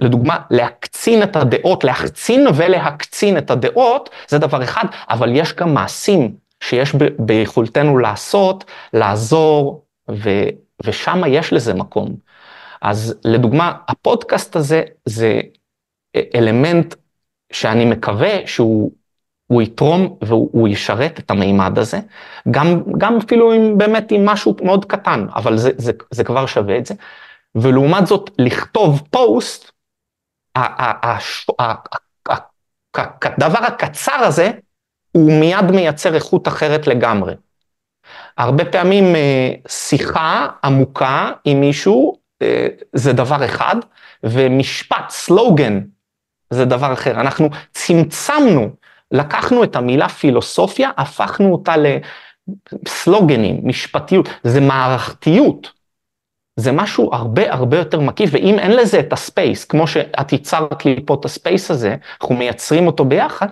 לדוגמה, להקצין את הדעות, להחצין ולהקצין את הדעות, זה דבר אחד, אבל יש גם מעשים שיש ביכולתנו לעשות, לעזור, ו, ושם יש לזה מקום. אז לדוגמה, הפודקאסט הזה זה אלמנט שאני מקווה שהוא הוא יתרום והוא ישרת את המימד הזה, גם, גם אפילו אם באמת עם משהו מאוד קטן, אבל זה, זה, זה כבר שווה את זה. ולעומת זאת, לכתוב פוסט, הדבר הקצר הזה, הוא מיד מייצר איכות אחרת לגמרי. הרבה פעמים אה, שיחה עמוקה עם מישהו אה, זה דבר אחד, ומשפט, סלוגן, זה דבר אחר. אנחנו צמצמנו לקחנו את המילה פילוסופיה, הפכנו אותה לסלוגנים, משפטיות, זה מערכתיות. זה משהו הרבה הרבה יותר מקיף, ואם אין לזה את הספייס, כמו שאת ייצרת לי פה את הספייס הזה, אנחנו מייצרים אותו ביחד,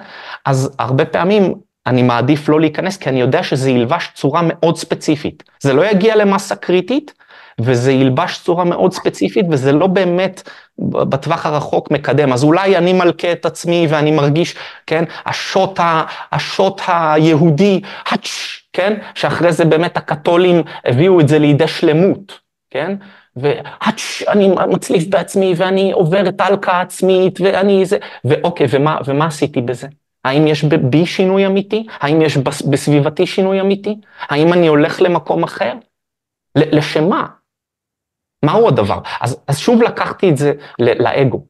אז הרבה פעמים אני מעדיף לא להיכנס, כי אני יודע שזה ילבש צורה מאוד ספציפית. זה לא יגיע למסה קריטית, וזה ילבש צורה מאוד ספציפית, וזה לא באמת בטווח הרחוק מקדם. אז אולי אני מלכה את עצמי ואני מרגיש, כן, השוט, ה, השוט היהודי, הצ', כן, שאחרי זה באמת הקתולים הביאו את זה לידי שלמות, כן, והצ', אני מצליף בעצמי ואני עובר את ההלקאה העצמית ואני זה, ואוקיי, ומה, ומה עשיתי בזה? האם יש בי שינוי אמיתי? האם יש בסביבתי שינוי אמיתי? האם אני הולך למקום אחר? לשם מה? מהו הדבר? אז, אז שוב לקחתי את זה לאגו.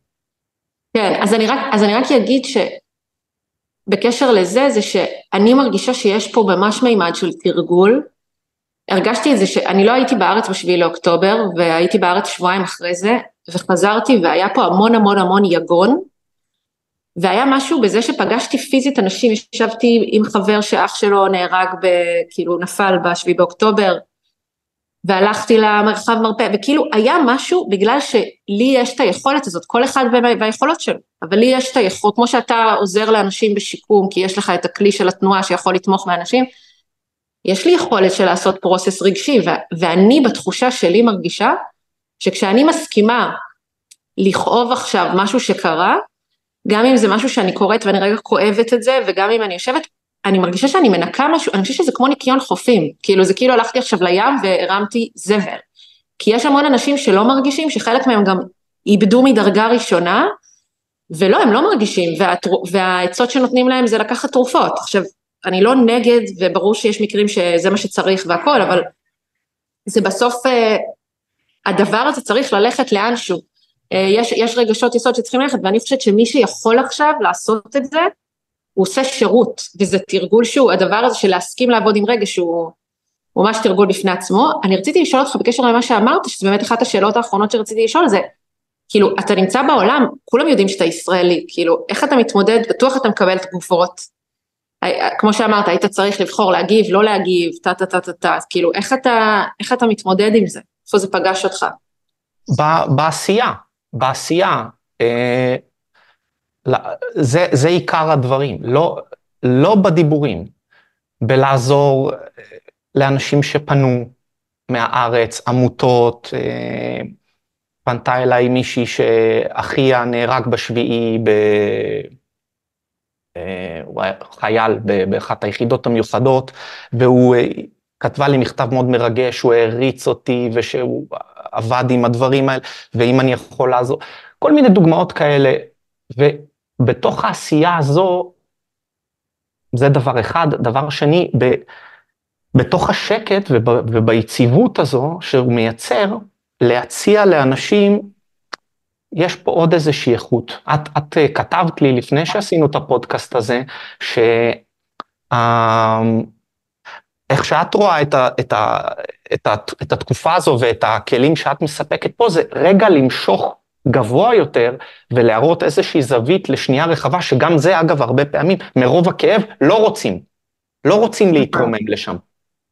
כן, אז אני רק, אז אני רק אגיד שבקשר לזה, זה שאני מרגישה שיש פה ממש מימד של תרגול. הרגשתי את זה שאני לא הייתי בארץ בשביעי לאוקטובר, והייתי בארץ שבועיים אחרי זה, וחזרתי והיה פה המון המון המון יגון, והיה משהו בזה שפגשתי פיזית אנשים, ישבתי עם חבר שאח שלו נהרג, ב, כאילו נפל בשביעי באוקטובר, והלכתי למרחב מרפא, וכאילו היה משהו בגלל שלי יש את היכולת הזאת, כל אחד והיכולות שלו, אבל לי יש את היכולת, כמו שאתה עוזר לאנשים בשיקום, כי יש לך את הכלי של התנועה שיכול לתמוך באנשים, יש לי יכולת של לעשות פרוסס רגשי, ואני בתחושה שלי מרגישה שכשאני מסכימה לכאוב עכשיו משהו שקרה, גם אם זה משהו שאני קוראת ואני רגע כואבת את זה, וגם אם אני יושבת, אני מרגישה שאני מנקה משהו, אני חושבת שזה כמו ניקיון חופים, כאילו זה כאילו הלכתי עכשיו לים והרמתי זבל. כי יש המון אנשים שלא מרגישים, שחלק מהם גם איבדו מדרגה ראשונה, ולא, הם לא מרגישים. והעצות שנותנים להם זה לקחת תרופות. עכשיו, אני לא נגד, וברור שיש מקרים שזה מה שצריך והכל, אבל זה בסוף, אה, הדבר הזה צריך ללכת לאנשהו. אה, יש, יש רגשות יסוד שצריכים ללכת, ואני חושבת שמי שיכול עכשיו לעשות את זה, הוא עושה שירות, וזה תרגול שהוא, הדבר הזה של להסכים לעבוד עם רגש הוא ממש תרגול בפני עצמו. אני רציתי לשאול אותך בקשר למה שאמרת, שזה באמת אחת השאלות האחרונות שרציתי לשאול, זה כאילו, אתה נמצא בעולם, כולם יודעים שאתה ישראלי, כאילו, איך אתה מתמודד, בטוח אתה מקבל תגובות. כמו שאמרת, היית צריך לבחור להגיב, לא להגיב, טה טה טה טה טה, כאילו, איך אתה, איך אתה מתמודד עם זה? איפה זה פגש אותך? בעשייה, בעשייה. אה, זה, זה עיקר הדברים, לא, לא בדיבורים, בלעזור אה, לאנשים שפנו מהארץ, עמותות, אה, פנתה אליי מישהי שאחיה נהרג בשביעי, ב... אה, הוא היה חייל באחת היחידות המיוחדות, והוא כתבה לי מכתב מאוד מרגש, הוא העריץ אותי ושהוא עבד עם הדברים האלה, ואם אני יכול לעזור, כל מיני דוגמאות כאלה. בתוך העשייה הזו, זה דבר אחד. דבר שני, ב, בתוך השקט וב, וביציבות הזו שהוא מייצר, להציע לאנשים, יש פה עוד איזושהי איכות. את, את אה, כתבת לי לפני שעשינו את הפודקאסט הזה, ש... איך שאת רואה את, ה, את, ה, את, ה, את התקופה הזו ואת הכלים שאת מספקת פה, זה רגע למשוך גבוה יותר ולהראות איזושהי זווית לשנייה רחבה, שגם זה אגב הרבה פעמים, מרוב הכאב, לא רוצים. לא רוצים להתרומם לשם.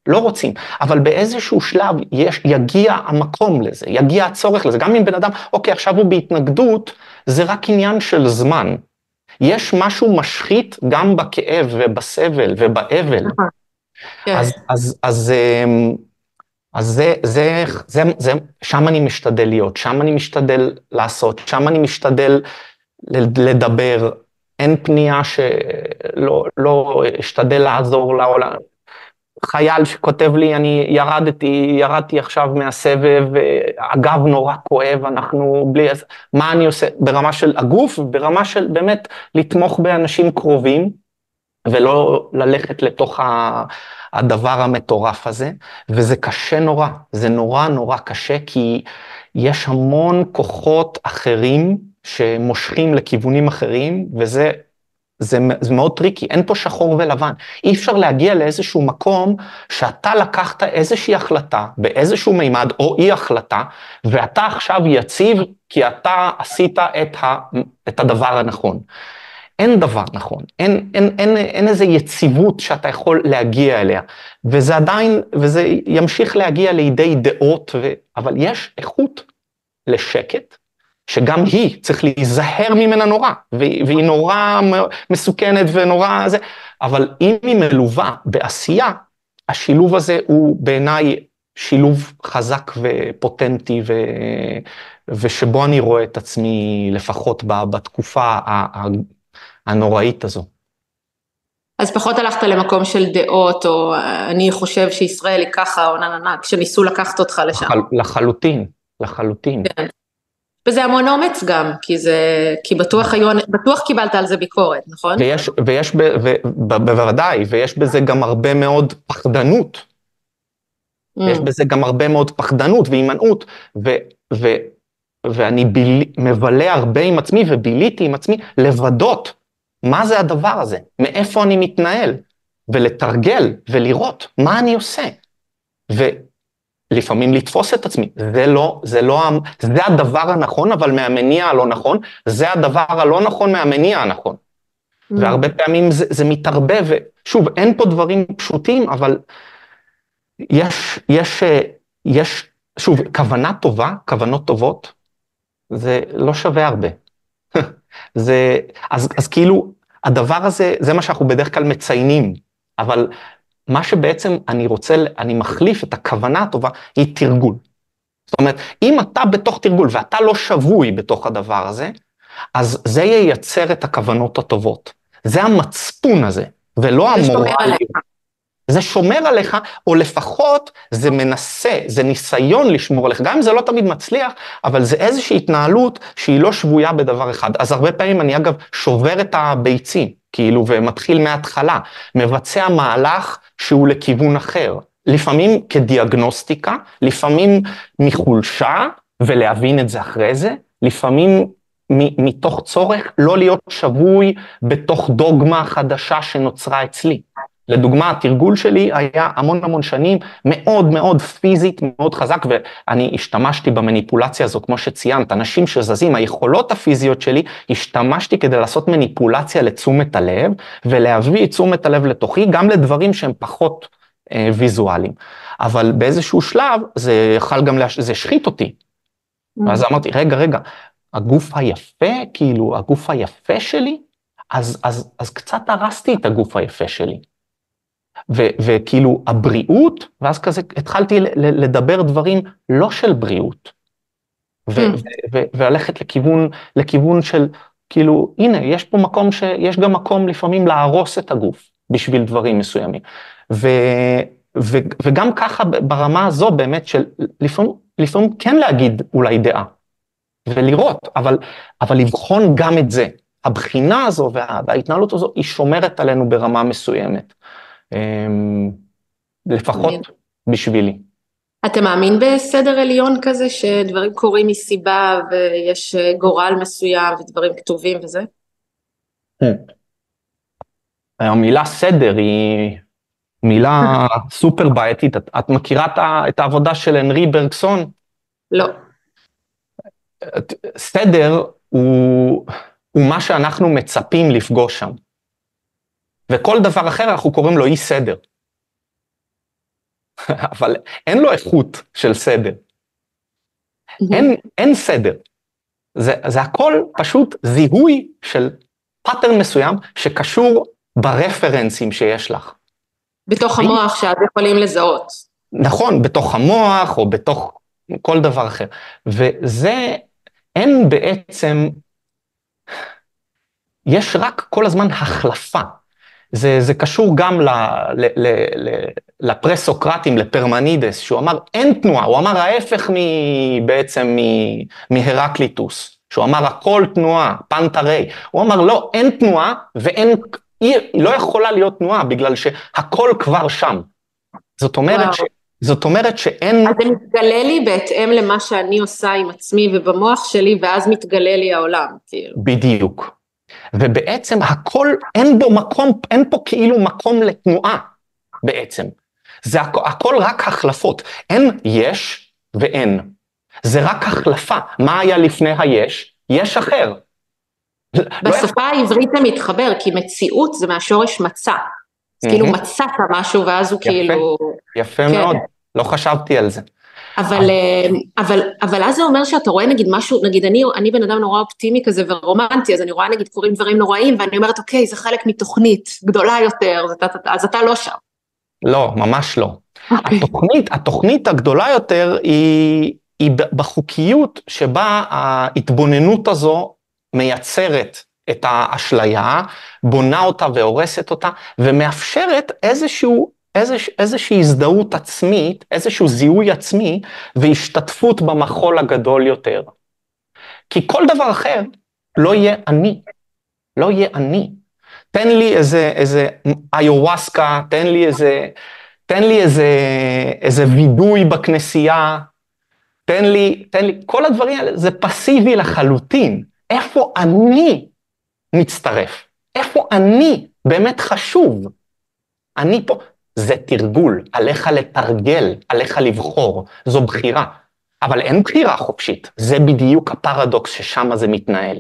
לא רוצים, אבל באיזשהו שלב יש, יגיע המקום לזה, יגיע הצורך לזה. גם אם בן אדם, אוקיי, עכשיו הוא בהתנגדות, זה רק עניין של זמן. יש משהו משחית גם בכאב ובסבל ובאבל. נכון. אז, אז, אז, אמ, אז זה, זה, זה, זה, שם אני משתדל להיות, שם אני משתדל לעשות, שם אני משתדל לדבר. אין פנייה שלא לא אשתדל לעזור לעולם. חייל שכותב לי, אני ירדתי, ירדתי עכשיו מהסבב, הגב נורא כואב, אנחנו בלי... מה אני עושה? ברמה של הגוף, ברמה של באמת לתמוך באנשים קרובים, ולא ללכת לתוך. הדבר המטורף הזה, וזה קשה נורא, זה נורא נורא קשה, כי יש המון כוחות אחרים שמושכים לכיוונים אחרים, וזה זה, זה מאוד tricky, אין פה שחור ולבן. אי אפשר להגיע לאיזשהו מקום שאתה לקחת איזושהי החלטה באיזשהו מימד או אי החלטה, ואתה עכשיו יציב כי אתה עשית את, ה, את הדבר הנכון. אין דבר נכון, אין, אין, אין, אין איזו יציבות שאתה יכול להגיע אליה, וזה עדיין, וזה ימשיך להגיע לידי דעות, ו... אבל יש איכות לשקט, שגם היא, צריך להיזהר ממנה נורא, והיא נורא מסוכנת ונורא זה, אבל אם היא מלווה בעשייה, השילוב הזה הוא בעיניי שילוב חזק ופוטנטי, ו... ושבו אני רואה את עצמי לפחות בתקופה הנוראית הזו. אז פחות הלכת למקום של דעות, או אני חושב שישראל היא ככה, או נה נה נה, כשניסו לקחת אותך לשם. לחל, לחלוטין, לחלוטין. כן. וזה המון אומץ גם, כי זה, כי בטוח היו, בטוח קיבלת על זה ביקורת, נכון? ויש, ויש ב, ו, ב, בוודאי, ויש בזה גם הרבה מאוד פחדנות. Mm. יש בזה גם הרבה מאוד פחדנות והימנעות, ו, ו, ואני ביל, מבלה הרבה עם עצמי וביליתי עם עצמי לבדות מה זה הדבר הזה, מאיפה אני מתנהל, ולתרגל ולראות מה אני עושה. ו, לפעמים לתפוס את עצמי, זה לא, זה לא, זה הדבר הנכון, אבל מהמניע הלא נכון, זה הדבר הלא נכון מהמניע הנכון. Mm. והרבה פעמים זה, זה מתערבב, ושוב, אין פה דברים פשוטים, אבל יש, יש, יש, שוב, כוונה טובה, כוונות טובות, זה לא שווה הרבה. זה, אז, אז כאילו, הדבר הזה, זה מה שאנחנו בדרך כלל מציינים, אבל מה שבעצם אני רוצה, אני מחליף את הכוונה הטובה, היא תרגול. זאת אומרת, אם אתה בתוך תרגול ואתה לא שבוי בתוך הדבר הזה, אז זה ייצר את הכוונות הטובות. זה המצפון הזה, ולא המורליות. זה שומר עליך, או לפחות זה מנסה, זה ניסיון לשמור עליך, גם אם זה לא תמיד מצליח, אבל זה איזושהי התנהלות שהיא לא שבויה בדבר אחד. אז הרבה פעמים אני אגב שובר את הביצים, כאילו, ומתחיל מההתחלה, מבצע מהלך שהוא לכיוון אחר. לפעמים כדיאגנוסטיקה, לפעמים מחולשה, ולהבין את זה אחרי זה, לפעמים מתוך צורך לא להיות שבוי בתוך דוגמה חדשה שנוצרה אצלי. לדוגמה, התרגול שלי היה המון המון שנים, מאוד מאוד פיזית, מאוד חזק, ואני השתמשתי במניפולציה הזו, כמו שציינת, אנשים שזזים, היכולות הפיזיות שלי, השתמשתי כדי לעשות מניפולציה לתשומת הלב, ולהביא את תשומת הלב לתוכי, גם לדברים שהם פחות אה, ויזואליים. אבל באיזשהו שלב, זה יכול גם, להש... זה השחית אותי. Mm. ואז אמרתי, רגע, רגע, הגוף היפה, כאילו, הגוף היפה שלי, אז, אז, אז קצת הרסתי את הגוף היפה שלי. ו- וכאילו הבריאות, ואז כזה התחלתי לדבר דברים לא של בריאות, ו- mm. ו- ו- וללכת לכיוון, לכיוון של כאילו, הנה, יש פה מקום שיש גם מקום לפעמים להרוס את הגוף בשביל דברים מסוימים. ו- ו- וגם ככה ברמה הזו באמת של לפעמים, לפעמים כן להגיד אולי דעה, ולראות, אבל, אבל לבחון גם את זה. הבחינה הזו וה, וההתנהלות הזו היא שומרת עלינו ברמה מסוימת. אמ, לפחות בשבילי. אתה מאמין בסדר עליון כזה, שדברים קורים מסיבה ויש אה, גורל מסוים ודברים כתובים וזה? כן. המילה סדר היא מילה סופר בעייתית. את, את מכירה את העבודה של הנרי ברגסון? לא. סדר הוא, הוא מה שאנחנו מצפים לפגוש שם. וכל דבר אחר אנחנו קוראים לו אי סדר. אבל אין לו איכות של סדר. אין, אין סדר. זה, זה הכל פשוט זיהוי של pattern מסוים שקשור ברפרנסים שיש לך. בתוך המוח שאת יכולים לזהות. נכון, בתוך המוח או בתוך כל דבר אחר. וזה, אין בעצם, יש רק כל הזמן החלפה. זה, זה קשור גם ל, ל, ל, ל, לפרסוקרטים, לפרמנידס, שהוא אמר אין תנועה, הוא אמר ההפך מ, בעצם מ, מהרקליטוס, שהוא אמר הכל תנועה, פנטרי, הוא אמר לא, אין תנועה ואין, היא לא יכולה להיות תנועה בגלל שהכל כבר שם. זאת אומרת, ש, זאת אומרת שאין... אז זה מתגלה לי בהתאם למה שאני עושה עם עצמי ובמוח שלי, ואז מתגלה לי העולם, כאילו. בדיוק. ובעצם הכל, אין בו מקום, אין פה כאילו מקום לתנועה בעצם. זה הכ, הכל רק החלפות, אין יש ואין. זה רק החלפה. מה היה לפני היש? יש אחר. לא בשפה העברית זה מתחבר, כי מציאות זה מהשורש מצא. אז כאילו מצאת משהו ואז הוא כאילו... יפה כן. מאוד, לא חשבתי על זה. אבל, אה, אבל, אבל אז זה אומר שאתה רואה נגיד משהו, נגיד אני, אני בן אדם נורא אופטימי כזה ורומנטי, אז אני רואה נגיד קורים דברים נוראים, ואני אומרת, אוקיי, זה חלק מתוכנית גדולה יותר, אז אתה, אז אתה לא שם. לא, ממש לא. Okay. אוקיי. התוכנית, התוכנית הגדולה יותר היא, היא בחוקיות שבה ההתבוננות הזו מייצרת את האשליה, בונה אותה והורסת אותה, ומאפשרת איזשהו איזוש, איזושהי הזדהות עצמית, איזשהו זיהוי עצמי והשתתפות במחול הגדול יותר. כי כל דבר אחר לא יהיה אני, לא יהיה אני. תן לי איזה, איזה איוואסקה, תן לי איזה, תן לי איזה, איזה וידוי בכנסייה, תן לי, תן לי, כל הדברים האלה זה פסיבי לחלוטין. איפה אני מצטרף? איפה אני באמת חשוב? אני פה, זה תרגול, עליך לתרגל, עליך לבחור, זו בחירה. אבל אין בחירה חופשית, זה בדיוק הפרדוקס ששם זה מתנהל.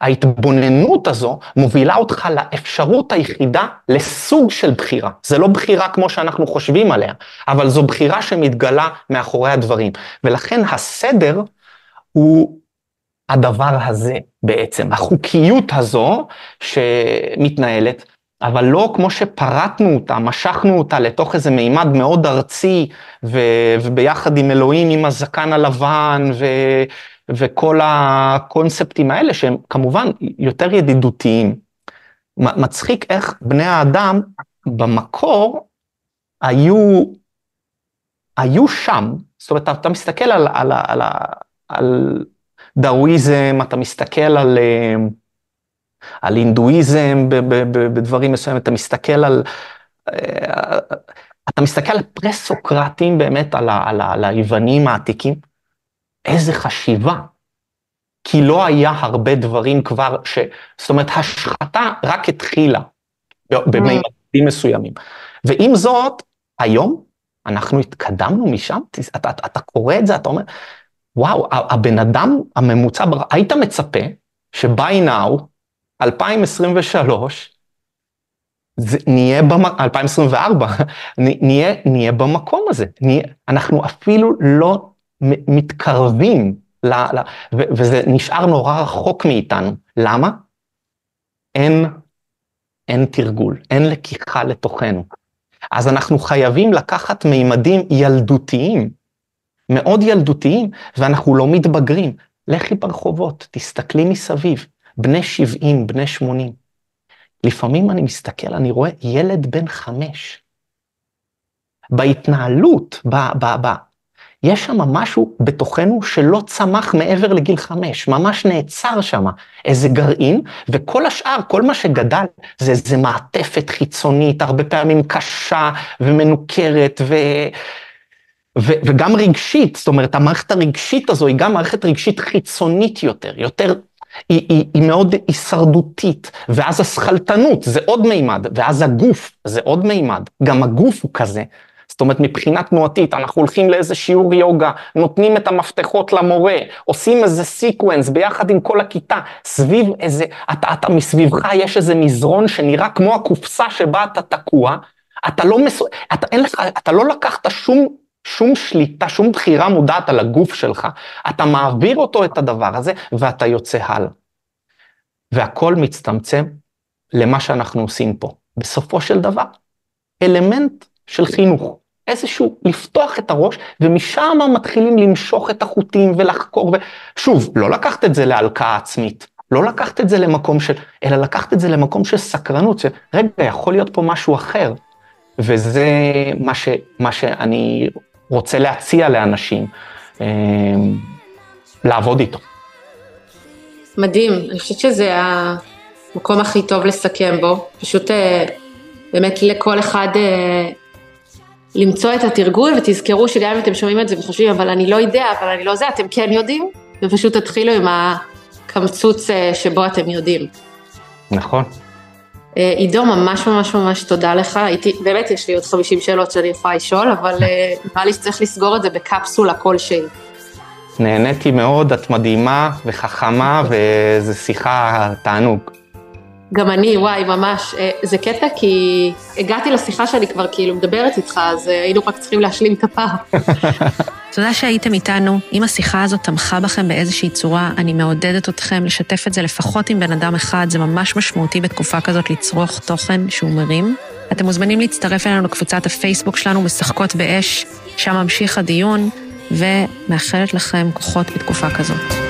ההתבוננות הזו מובילה אותך לאפשרות היחידה לסוג של בחירה. זה לא בחירה כמו שאנחנו חושבים עליה, אבל זו בחירה שמתגלה מאחורי הדברים. ולכן הסדר הוא הדבר הזה בעצם, החוקיות הזו שמתנהלת, אבל לא כמו שפרטנו אותה, משכנו אותה לתוך איזה מימד מאוד ארצי, ו, וביחד עם אלוהים, עם הזקן הלבן, ו, וכל הקונספטים האלה, שהם כמובן יותר ידידותיים. מצחיק איך בני האדם במקור היו, היו שם, זאת אומרת, אתה מסתכל על, על, על, על, דאוויזם, אתה מסתכל על... על הינדואיזם בדברים מסוימים, אתה מסתכל על... אה, אתה מסתכל על פרסוקרטים באמת, על, על, על היוונים העתיקים, איזה חשיבה. כי לא היה הרבה דברים כבר ש... זאת אומרת, השחתה רק התחילה בממדים מסוימים. ועם זאת, היום אנחנו התקדמנו משם, אתה, אתה, אתה קורא את זה, אתה אומר, וואו, הבן אדם הממוצע, היית מצפה ש-by now, 2023, זה, נהיה, במ... 2024, נהיה, נהיה במקום הזה, נהיה, אנחנו אפילו לא מתקרבים, ל, ל, ו, וזה נשאר נורא רחוק מאיתנו. למה? אין, אין תרגול, אין לקיחה לתוכנו. אז אנחנו חייבים לקחת מימדים ילדותיים, מאוד ילדותיים, ואנחנו לא מתבגרים. לכי ברחובות, תסתכלי מסביב, בני 70, בני 80. לפעמים אני מסתכל, אני רואה ילד בן חמש. בהתנהלות, ב, ב, ב, יש שם משהו בתוכנו שלא צמח מעבר לגיל חמש, ממש נעצר שם, איזה גרעין, וכל השאר, כל מה שגדל, זה איזה מעטפת חיצונית, הרבה פעמים קשה ומנוכרת, ו... ו, וגם רגשית, זאת אומרת, המערכת הרגשית הזו היא גם מערכת רגשית חיצונית יותר, יותר היא, היא, היא מאוד הישרדותית, ואז השכלתנות זה עוד מימד, ואז הגוף זה עוד מימד, גם הגוף הוא כזה. זאת אומרת, מבחינה תנועתית, אנחנו הולכים לאיזה שיעור יוגה, נותנים את המפתחות למורה, עושים איזה sequence ביחד עם כל הכיתה, סביב איזה, אתה, אתה מסביבך יש איזה מזרון שנראה כמו הקופסה שבה אתה תקוע, אתה לא, מס... אתה, לך, אתה לא לקחת שום שום שליטה, שום בחירה מודעת על הגוף שלך, אתה מעביר אותו את הדבר הזה ואתה יוצא הלאה. והכל מצטמצם למה שאנחנו עושים פה. בסופו של דבר, אלמנט של חינוך, איזשהו לפתוח את הראש, ומשם מתחילים למשוך את החוטים ולחקור, ושוב, לא לקחת את זה להלקאה עצמית, לא לקחת את זה למקום של, אלא לקחת את זה למקום של סקרנות, שרגע, יכול להיות פה משהו אחר. וזה מה, ש, מה שאני רוצה להציע לאנשים אה, לעבוד איתו. מדהים, אני חושבת שזה המקום הכי טוב לסכם בו, פשוט אה, באמת לכל אחד אה, למצוא את התרגול ותזכרו שגם אם אתם שומעים את זה וחושבים אבל אני לא יודע, אבל אני לא זה, אתם כן יודעים, ופשוט תתחילו עם הקמצוץ שבו אתם יודעים. נכון. אה, עידו, ממש ממש ממש תודה לך, הייתי, באמת יש לי עוד 50 שאלות שאני יכולה לשאול, אבל אה, נראה לי שצריך לסגור את זה בקפסולה כלשהי. נהניתי מאוד, את מדהימה וחכמה, וזו שיחה תענוג. גם אני, וואי, ממש. אה, זה קטע כי הגעתי לשיחה שאני כבר כאילו מדברת איתך, אז היינו רק צריכים להשלים את הפער. תודה שהייתם איתנו. אם השיחה הזאת תמכה בכם באיזושהי צורה, אני מעודדת אתכם לשתף את זה לפחות עם בן אדם אחד, זה ממש משמעותי בתקופה כזאת לצרוך תוכן שהוא מרים. אתם מוזמנים להצטרף אלינו לקבוצת הפייסבוק שלנו, משחקות באש, שם ממשיך הדיון, ומאחלת לכם כוחות בתקופה כזאת.